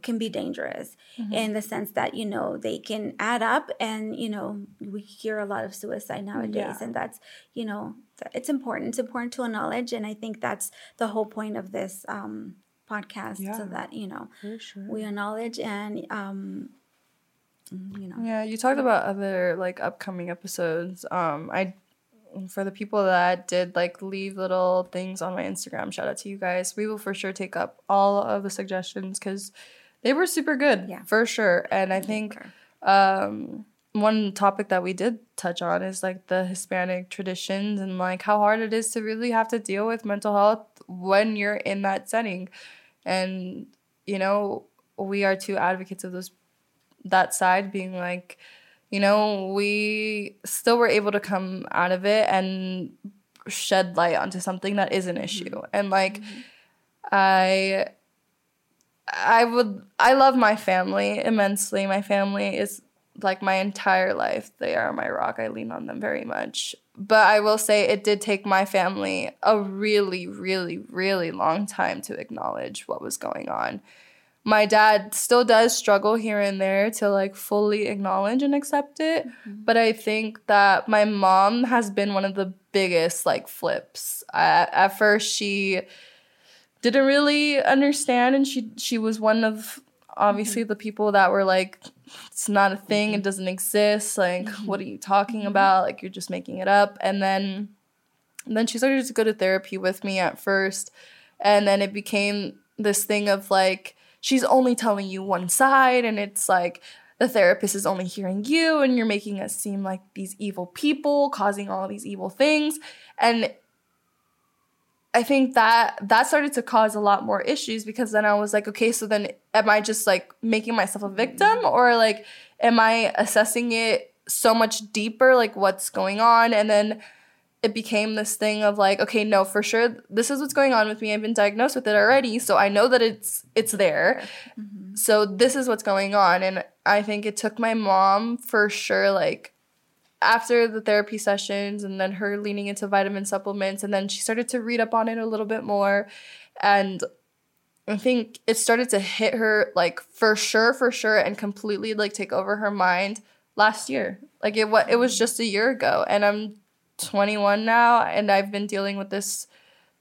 can be dangerous mm-hmm. in the sense that you know they can add up and you know we hear a lot of suicide nowadays yeah. and that's you know it's important it's important to acknowledge and i think that's the whole point of this um, podcast yeah. so that you know sure. we acknowledge and um, you know yeah you talked about other like upcoming episodes um i for the people that did like leave little things on my Instagram, shout out to you guys. We will for sure take up all of the suggestions because they were super good yeah. for sure. And I think um, one topic that we did touch on is like the Hispanic traditions and like how hard it is to really have to deal with mental health when you're in that setting. And you know, we are two advocates of those that side being like you know, we still were able to come out of it and shed light onto something that is an mm-hmm. issue. And like mm-hmm. I I would I love my family immensely. My family is like my entire life. They are my rock. I lean on them very much. But I will say it did take my family a really, really, really long time to acknowledge what was going on my dad still does struggle here and there to like fully acknowledge and accept it mm-hmm. but i think that my mom has been one of the biggest like flips at, at first she didn't really understand and she she was one of obviously mm-hmm. the people that were like it's not a thing mm-hmm. it doesn't exist like mm-hmm. what are you talking mm-hmm. about like you're just making it up and then and then she started to go to therapy with me at first and then it became this thing of like she's only telling you one side and it's like the therapist is only hearing you and you're making us seem like these evil people causing all these evil things and I think that that started to cause a lot more issues because then I was like, okay, so then am I just like making myself a victim or like am I assessing it so much deeper, like what's going on? And then it became this thing of like, okay, no, for sure, this is what's going on with me. I've been diagnosed with it already, so I know that it's it's there. Mm-hmm. So this is what's going on, and I think it took my mom for sure, like after the therapy sessions and then her leaning into vitamin supplements and then she started to read up on it a little bit more and I think it started to hit her like for sure for sure and completely like take over her mind last year. Like it what it was just a year ago and I'm 21 now and I've been dealing with this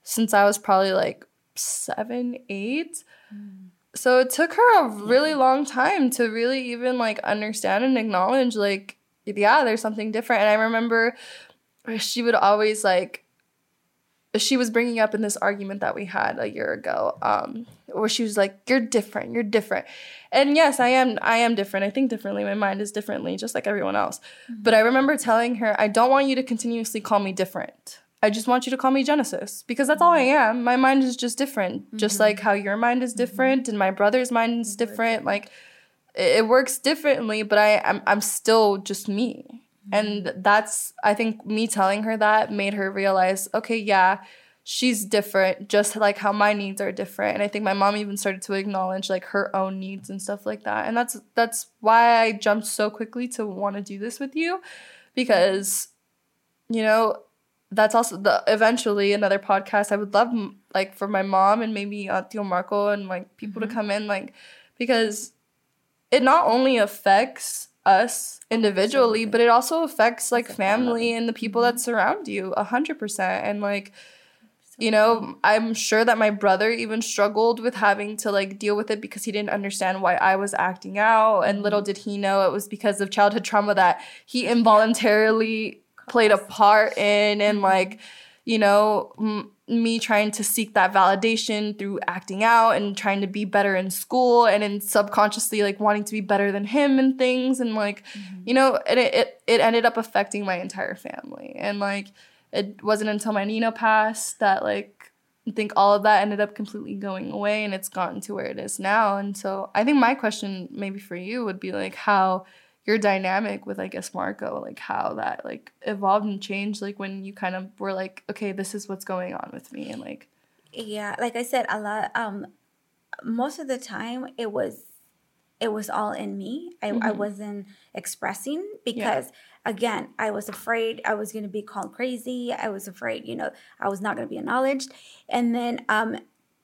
since I was probably like 7 8. Mm. So it took her a really long time to really even like understand and acknowledge like yeah, there's something different. And I remember she would always like, she was bringing up in this argument that we had a year ago, um, where she was like, "You're different. You're different." And yes, I am. I am different. I think differently. My mind is differently, just like everyone else. Mm-hmm. But I remember telling her, "I don't want you to continuously call me different. I just want you to call me Genesis because that's all I mm-hmm. am. My mind is just different, mm-hmm. just like how your mind is mm-hmm. different and my brother's mind is different. Like." It works differently, but I I'm I'm still just me. Mm-hmm. And that's I think me telling her that made her realize, okay, yeah, she's different, just like how my needs are different. And I think my mom even started to acknowledge like her own needs and stuff like that. And that's that's why I jumped so quickly to want to do this with you because you know, that's also the eventually another podcast I would love like for my mom and maybe uh, Tio Marco and like people mm-hmm. to come in like because it not only affects us individually, but it also affects like family and the people that mm-hmm. surround you a hundred percent. And like, you know, I'm sure that my brother even struggled with having to like deal with it because he didn't understand why I was acting out. And little mm-hmm. did he know it was because of childhood trauma that he involuntarily played a part in. And mm-hmm. like, you know, m- me trying to seek that validation through acting out and trying to be better in school and in subconsciously like wanting to be better than him and things. And like mm-hmm. you know it, it it ended up affecting my entire family. And like it wasn't until my Nina passed that like I think all of that ended up completely going away and it's gotten to where it is now. And so I think my question maybe for you would be like how your dynamic with I guess Marco, like how that like evolved and changed, like when you kind of were like, okay, this is what's going on with me, and like. Yeah, like I said, a lot. Um, most of the time, it was, it was all in me. I, mm-hmm. I wasn't expressing because. Yeah again, I was afraid I was going to be called crazy. I was afraid, you know, I was not going to be acknowledged. And then um,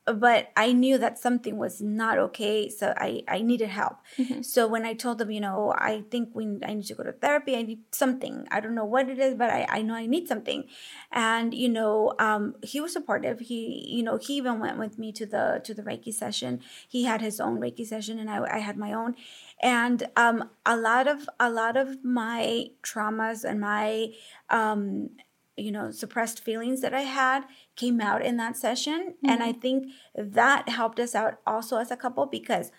but I knew that something was not okay, so I, I needed help. Mm-hmm. So when I told them, you know, I think we I need to go to therapy. I need something. I don't know what it is, but I, I know I need something. And you know, um, he was supportive. He you know he even went with me to the to the Reiki session. He had his own Reiki session, and I I had my own. And um, a lot of a lot of my traumas and my um, you know suppressed feelings that i had came out in that session mm-hmm. and i think that helped us out also as a couple because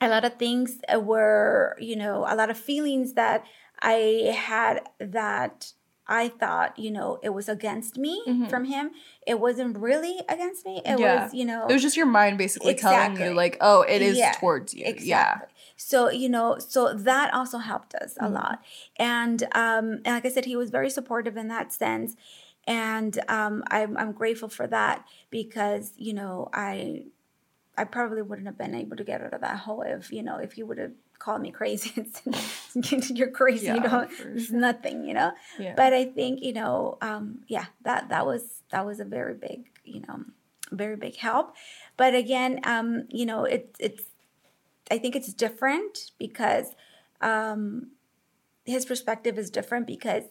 a lot of things were you know a lot of feelings that i had that I thought, you know, it was against me mm-hmm. from him. It wasn't really against me. It yeah. was, you know, it was just your mind basically exactly. telling you, like, oh, it is yeah. towards you. Exactly. Yeah. So, you know, so that also helped us a mm-hmm. lot. And, um, and like I said, he was very supportive in that sense. And um, I'm, I'm grateful for that because, you know, I, I probably wouldn't have been able to get out of that hole if, you know, if he would have called me crazy. You're crazy, yeah, you know, it's sure. nothing, you know. Yeah. But I think, you know, um, yeah, that that was that was a very big, you know, very big help. But again, um, you know, it, it's I think it's different because um, his perspective is different because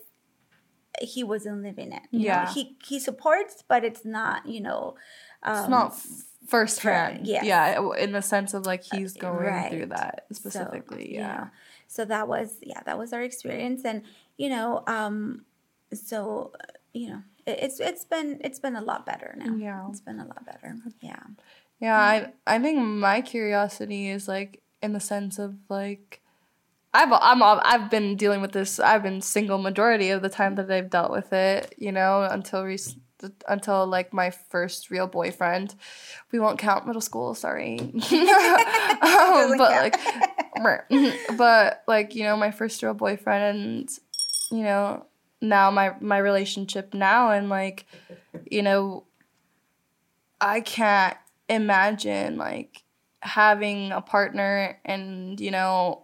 he wasn't living it. you know? Yeah. he he supports, but it's not you know. Um, it's not firsthand. Yeah, Yeah, in the sense of like he's going right. through that specifically. you yeah. know, so that was yeah that was our experience and you know um so uh, you know it, it's it's been it's been a lot better now Yeah. it's been a lot better yeah Yeah, I I think my curiosity is like in the sense of like I've I'm I've been dealing with this. I've been single majority of the time that I've dealt with it. You know, until rec- until like my first real boyfriend. We won't count middle school. Sorry, um, but like, but like you know, my first real boyfriend, and you know, now my my relationship now, and like, you know, I can't imagine like having a partner and you know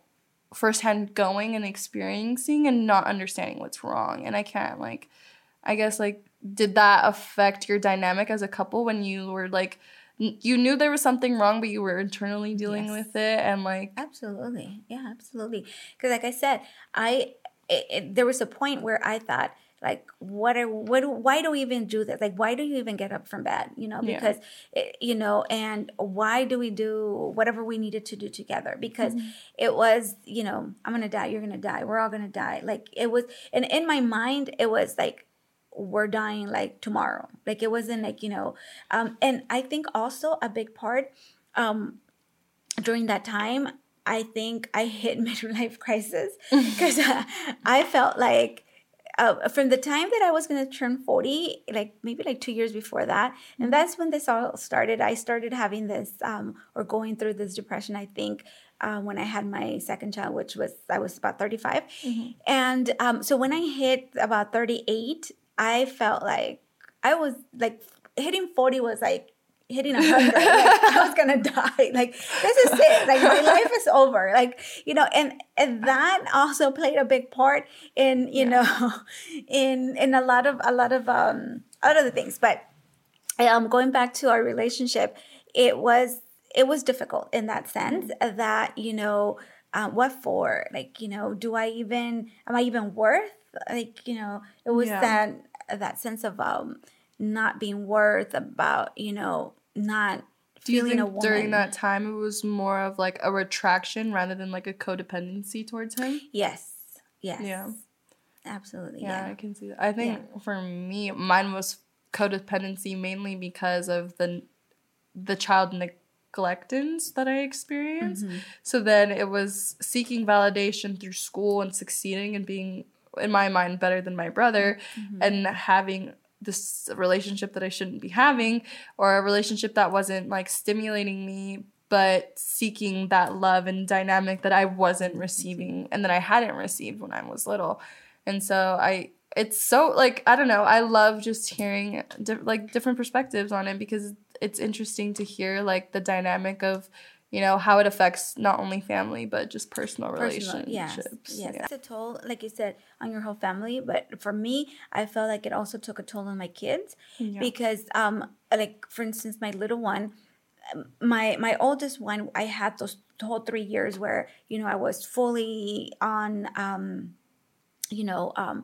firsthand going and experiencing and not understanding what's wrong. And i can't like i guess like did that affect your dynamic as a couple when you were like n- you knew there was something wrong but you were internally dealing Yes. with it and like absolutely. Yeah absolutely. Because like i said i it, it, there was a point where i thought like what are what do, why do we even do this? Like why do you even get up from bed? You know Yeah. because it, you know and why do we do whatever we needed to do together? Because it was you know i'm gonna die you're gonna die we're all gonna die. Like it was and in my mind it was like we're dying like tomorrow. Like it wasn't like you know um and i think also a big part um during that time i think i hit midlife crisis because i felt like uh, from the time that I was going to turn 40, like maybe like two years before that, and that's when this all started. I started having this um, or going through this depression, I think, uh, when I had my second child, which was, I was about 35. And um, so when I hit about 38, I felt like I was like hitting 40 was like hitting a hundred. like, I was gonna die. Like this is it. Like my life is over. Like you know, and and that also played a big part in you know, in in a lot of a lot of um other things. But um, going back to our relationship, it was it was difficult in that sense that you know. Uh, what for? Like, you know, do I even am I even worth? Like, you know, it was Yeah. that that sense of um not being worth about you know not do you feeling think a woman during that time it was more of like a retraction rather than like a codependency towards him yes yes Yeah. absolutely yeah, yeah, I can see that. I think for me, mine was codependency mainly because of the the child neglectance that I experienced. Mm-hmm. So then it was seeking validation through school and succeeding and being, in my mind, better than my brother, Mm-hmm. and having this relationship that I shouldn't be having, or a relationship that wasn't like stimulating me. But seeking that love and dynamic that I wasn't receiving and that I hadn't received when I was little. And so I it's so like I don't know, I love just hearing di- like different perspectives on it because it's interesting to hear like the dynamic of you know how it affects not only family but just personal, Personal, relationships. yes yes Yeah. it's a toll like you said on your whole family but for me i felt like it also took a toll on my kids Yeah. because um like for instance my little one um, my my oldest one i had those whole three years where you know i was fully on um you know um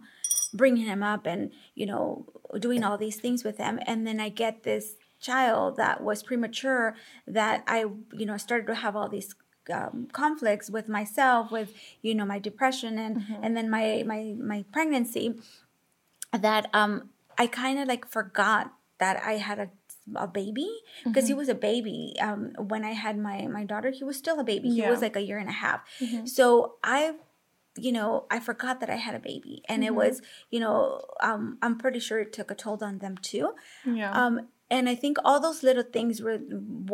bringing him up and you know doing all these things with him and then i get this child that was premature that i you know started to have all these um, conflicts with myself with you know my depression and and then my my my pregnancy that um i kind of like forgot that i had a a baby because he was a baby. Um when i had my my daughter he was still a baby. He was like a year and a half. So i you know i forgot that i had a baby and it was you know um i'm pretty sure it took a toll on them too. Yeah. um and i think all those little things were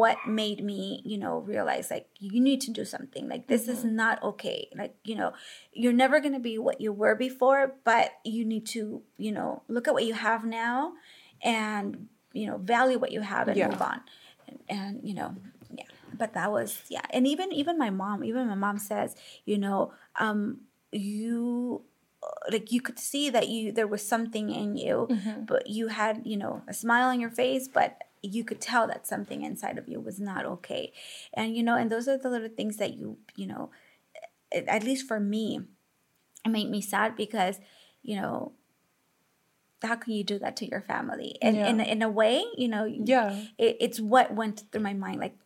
what made me you know realize like you need to do something. Like this is not okay. Like you know you're never going to be what you were before but you need to you know look at what you have now and you know value what you have and Yeah. move on. And, and you know yeah but that was yeah. And even even my mom even my mom says you know um you like you could see that you there was something in you mm-hmm. but you had you know a smile on your face but you could tell that something inside of you was not okay. And you know and those are the little things that you you know at least for me it made me sad because you know how can you do that to your family? And yeah. in, in a way you know yeah. it, it's what went through my mind like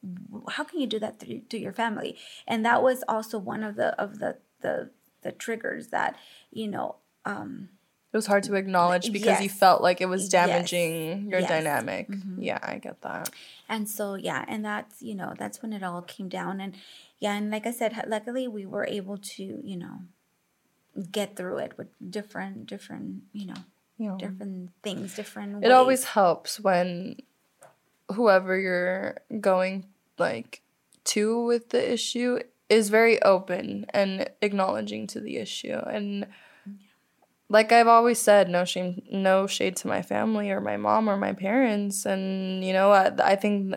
how can you do that to, to your family? And that was also one of the of the the the triggers that you know um it was hard to acknowledge because yes. you felt like it was damaging yes. your yes. dynamic mm-hmm. yeah i get that and so yeah and that's you know that's when it all came down and yeah and like i said luckily we were able to you know get through it with different different you know yeah. different things, different. It ways. always helps when whoever you're going like to with the issue is very open and acknowledging to the issue and like I've always said, no shame, no shade to my family or my mom or my parents, and you know, I, I think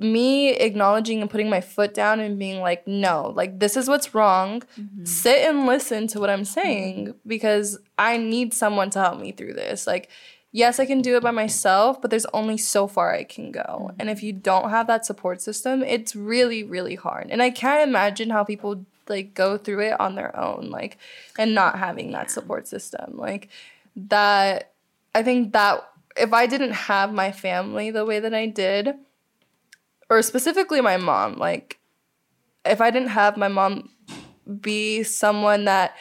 me acknowledging and putting my foot down and being like, no, like this is what's wrong. Mm-hmm. Sit and listen to what I'm saying mm-hmm. because I need someone to help me through this. Like, yes, I can do it by myself, but there's only so far I can go. Mm-hmm. And if you don't have that support system, it's really, really hard. And I can't imagine how people like go through it on their own, like, and not having that support system. Like, that, I think that if I didn't have my family the way that I did, or specifically my mom, like if I didn't have my mom be someone that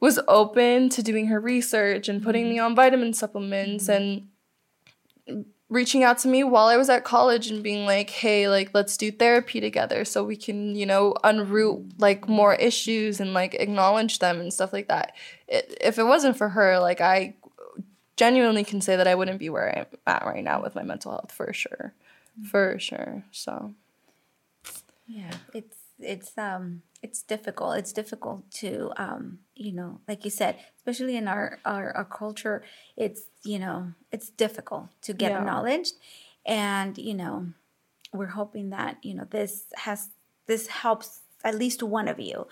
was open to doing her research and putting me mm-hmm. on vitamin supplements mm-hmm. and reaching out to me while I was at college and being like, "Hey, like let's do therapy together so we can, you know, unroot like more issues and like acknowledge them and stuff like that." It, if it wasn't for her, like I genuinely can say that I wouldn't be where I'm at right now with my mental health for sure for sure. So yeah, it's it's um it's difficult. It's difficult to um you know, like you said, especially in our our, our culture, it's you know it's difficult to get yeah. acknowledged, and you know we're hoping that you know this has this helps at least one of you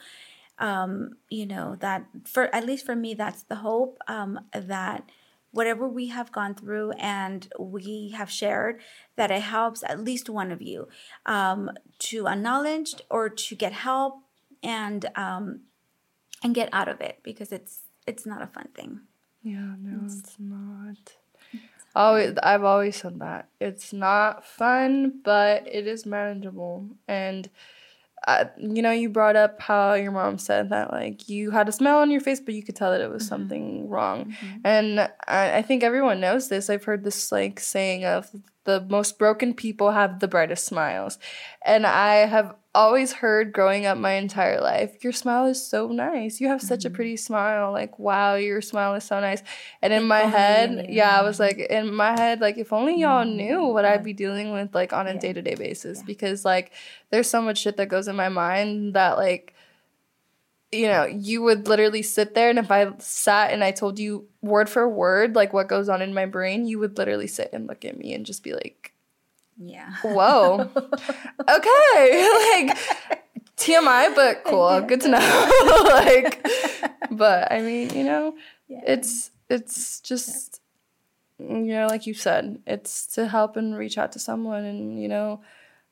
um you know that for at least for me that's the hope um that whatever we have gone through and we have shared, that it helps at least one of you um, to acknowledge or to get help and um, and get out of it because it's it's not a fun thing. Yeah, no, it's, it's not. Always, I've always said that it's not fun, but it is manageable and uh, you know, you brought up how your mom said that like you had a smile on your face, but you could tell that it was mm-hmm. something wrong. Mm-hmm. And I, I think everyone knows this. I've heard this like saying of the most broken people have the brightest smiles. And I have always heard growing up my entire life, your smile is so nice. You have such mm-hmm. a pretty smile. Like, wow, your smile is so nice. And in my head, yeah, I was like, in my head, like, if only y'all mm-hmm. knew what I'd be dealing with, like, on a day to day basis. Yeah. Because, like, there's so much shit that goes in my mind that, like, you know, you would literally sit there, and if I sat and I told you word for word, like what goes on in my brain, you would literally sit and look at me and just be like, yeah. Whoa. okay. like TMI, but cool. Good to know. like, but I mean, you know, yeah. it's it's just you know, like you said, it's to help and reach out to someone, and you know,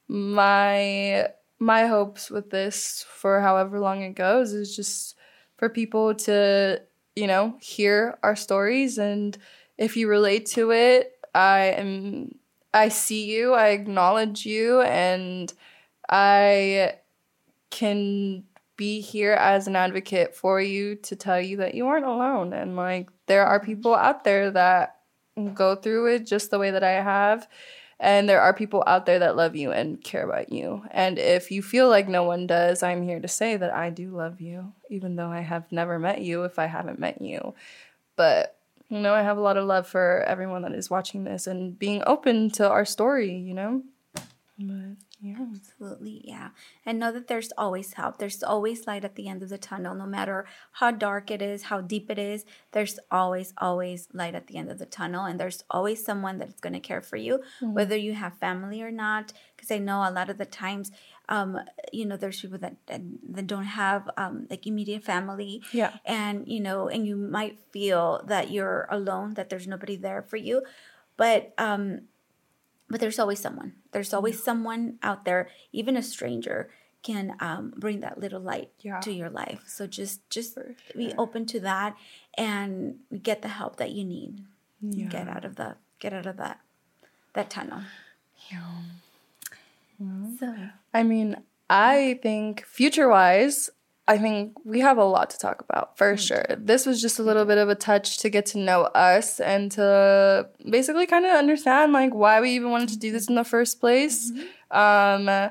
my my hopes with this for however long it goes is just for people to you know hear our stories. And if you relate to it i am i see you i acknowledge you and i can be here as an advocate for you to tell you that you aren't alone. And like there are people out there that go through it just the way that i have and there are people out there that love you and care about you. And if you feel like no one does, I'm here to say that I do love you, even though I have never met you if I haven't met you. But you know, I have a lot of love for everyone that is watching this and being open to our story, you know? But yeah. Absolutely, yeah. And know that there's always help. There's always light at the end of the tunnel, no matter how dark it is, how deep it is. There's always, always light at the end of the tunnel. And there's always someone that's going to care for you, mm-hmm. whether you have family or not. Because I know a lot of the times, um, you know, there's people that, that, that don't have um, like immediate family. Yeah. And, you know, and you might feel that you're alone, that there's nobody there for you. But, um, but there's always someone there's always someone out there even a stranger can um, bring that little light Yeah. to your life. So just just For be open to that and get the help that you need. Yeah. Get out of the get out of that that tunnel. So I mean, I think future wise, I think we have a lot to talk about for mm. sure. This was just a little bit of a touch to get to know us and to basically kind of understand like why we even wanted to do this in the first place. Mm-hmm. Um, uh,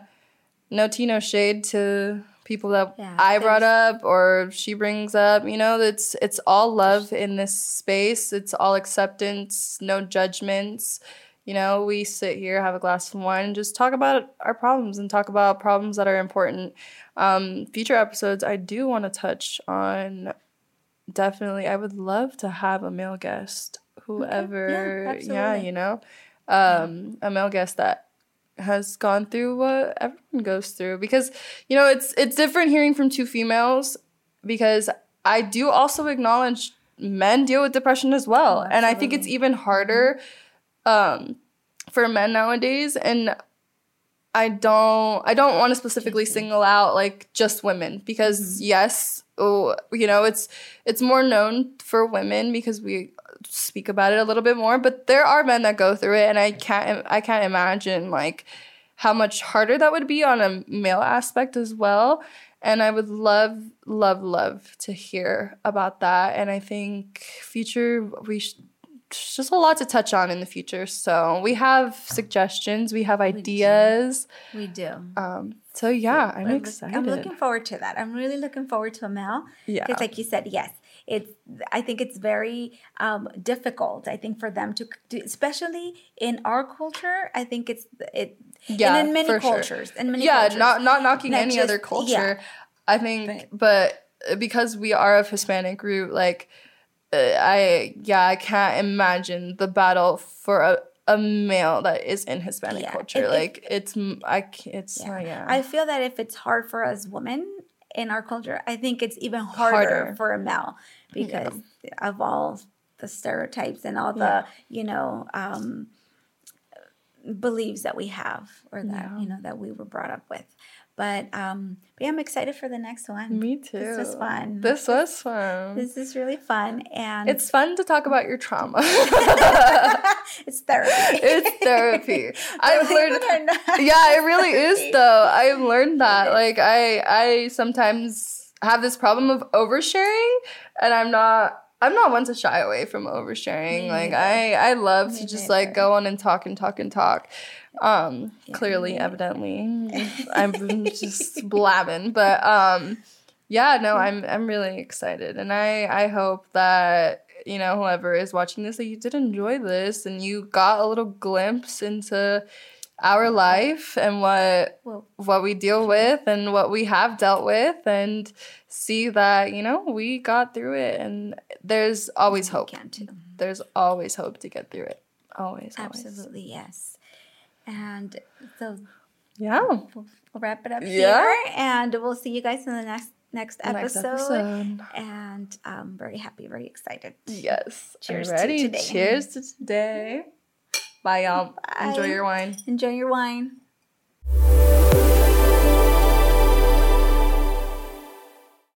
no tea, no shade to people that Yeah, I brought up or she brings up. You know, it's it's all love in this space. It's all acceptance, no judgments. You know, we sit here, have a glass of wine, and just talk about our problems and talk about problems that are important. Um, future episodes, I do want to touch on. Definitely, I would love to have a male guest, whoever, yeah, absolutely. you know, um, a male guest that has gone through what everyone goes through because you know it's it's different hearing from two females because I do also acknowledge men deal with depression as well Oh, and I think it's even harder um for men nowadays and I don't I don't want to specifically single out like just women because yes oh, you know it's it's more known for women because we speak about it a little bit more but there are men that go through it and I can't I can't imagine like how much harder that would be on a male aspect as well and I would love love love to hear about that and I think future we sh- there's just a lot to touch on in the future so we have suggestions we have ideas we do. um so yeah i'm look- excited I'm looking forward to that. I'm really looking forward to a Mel. Yeah. Because, like you said, yes, it's. I think it's very um, difficult. I think for them to, do, especially in our culture, I think it's it. Yeah, and in many for sure. cultures, in many yeah cultures. not not knocking Not any just- other yeah. culture i think but because we are of hispanic root like i yeah i can't imagine the battle for a, a male that is in hispanic Yeah, culture if- like it's m- i it's Yeah. uh, yeah I feel that if it's hard for us women in our culture, I think it's even harder, Harder. for a male because of all the stereotypes and all the, you know, um, beliefs that we have or that, Yeah. you know, that we were brought up with. But um but yeah, I'm excited for the next one. me too This was fun. this was fun This is really fun and it's fun to talk about your trauma it's therapy. it's therapy i've learned it or not, yeah, it really is though. I've learned that. Like I I sometimes have this problem of oversharing and I'm not I'm not one to shy away from oversharing. Me like. I I love Me to just like go on and talk and talk and talk. Um clearly evidently. I'm just blabbing, but um yeah, no, I'm I'm really excited. And I I hope that you know whoever is watching this that you did enjoy this and you got a little glimpse into our life and what what we deal with and what we have dealt with and see that you know we got through it. And there's always hope. can too. there's always hope to get through it. Always, always. Absolutely, yes. And so yeah we'll, wrap it up Yeah. here, and we'll see you guys in the next next Next episode. episode. And I'm very happy, very excited. yes Cheers to today. cheers to today bye y'all enjoy your wine Enjoy your wine.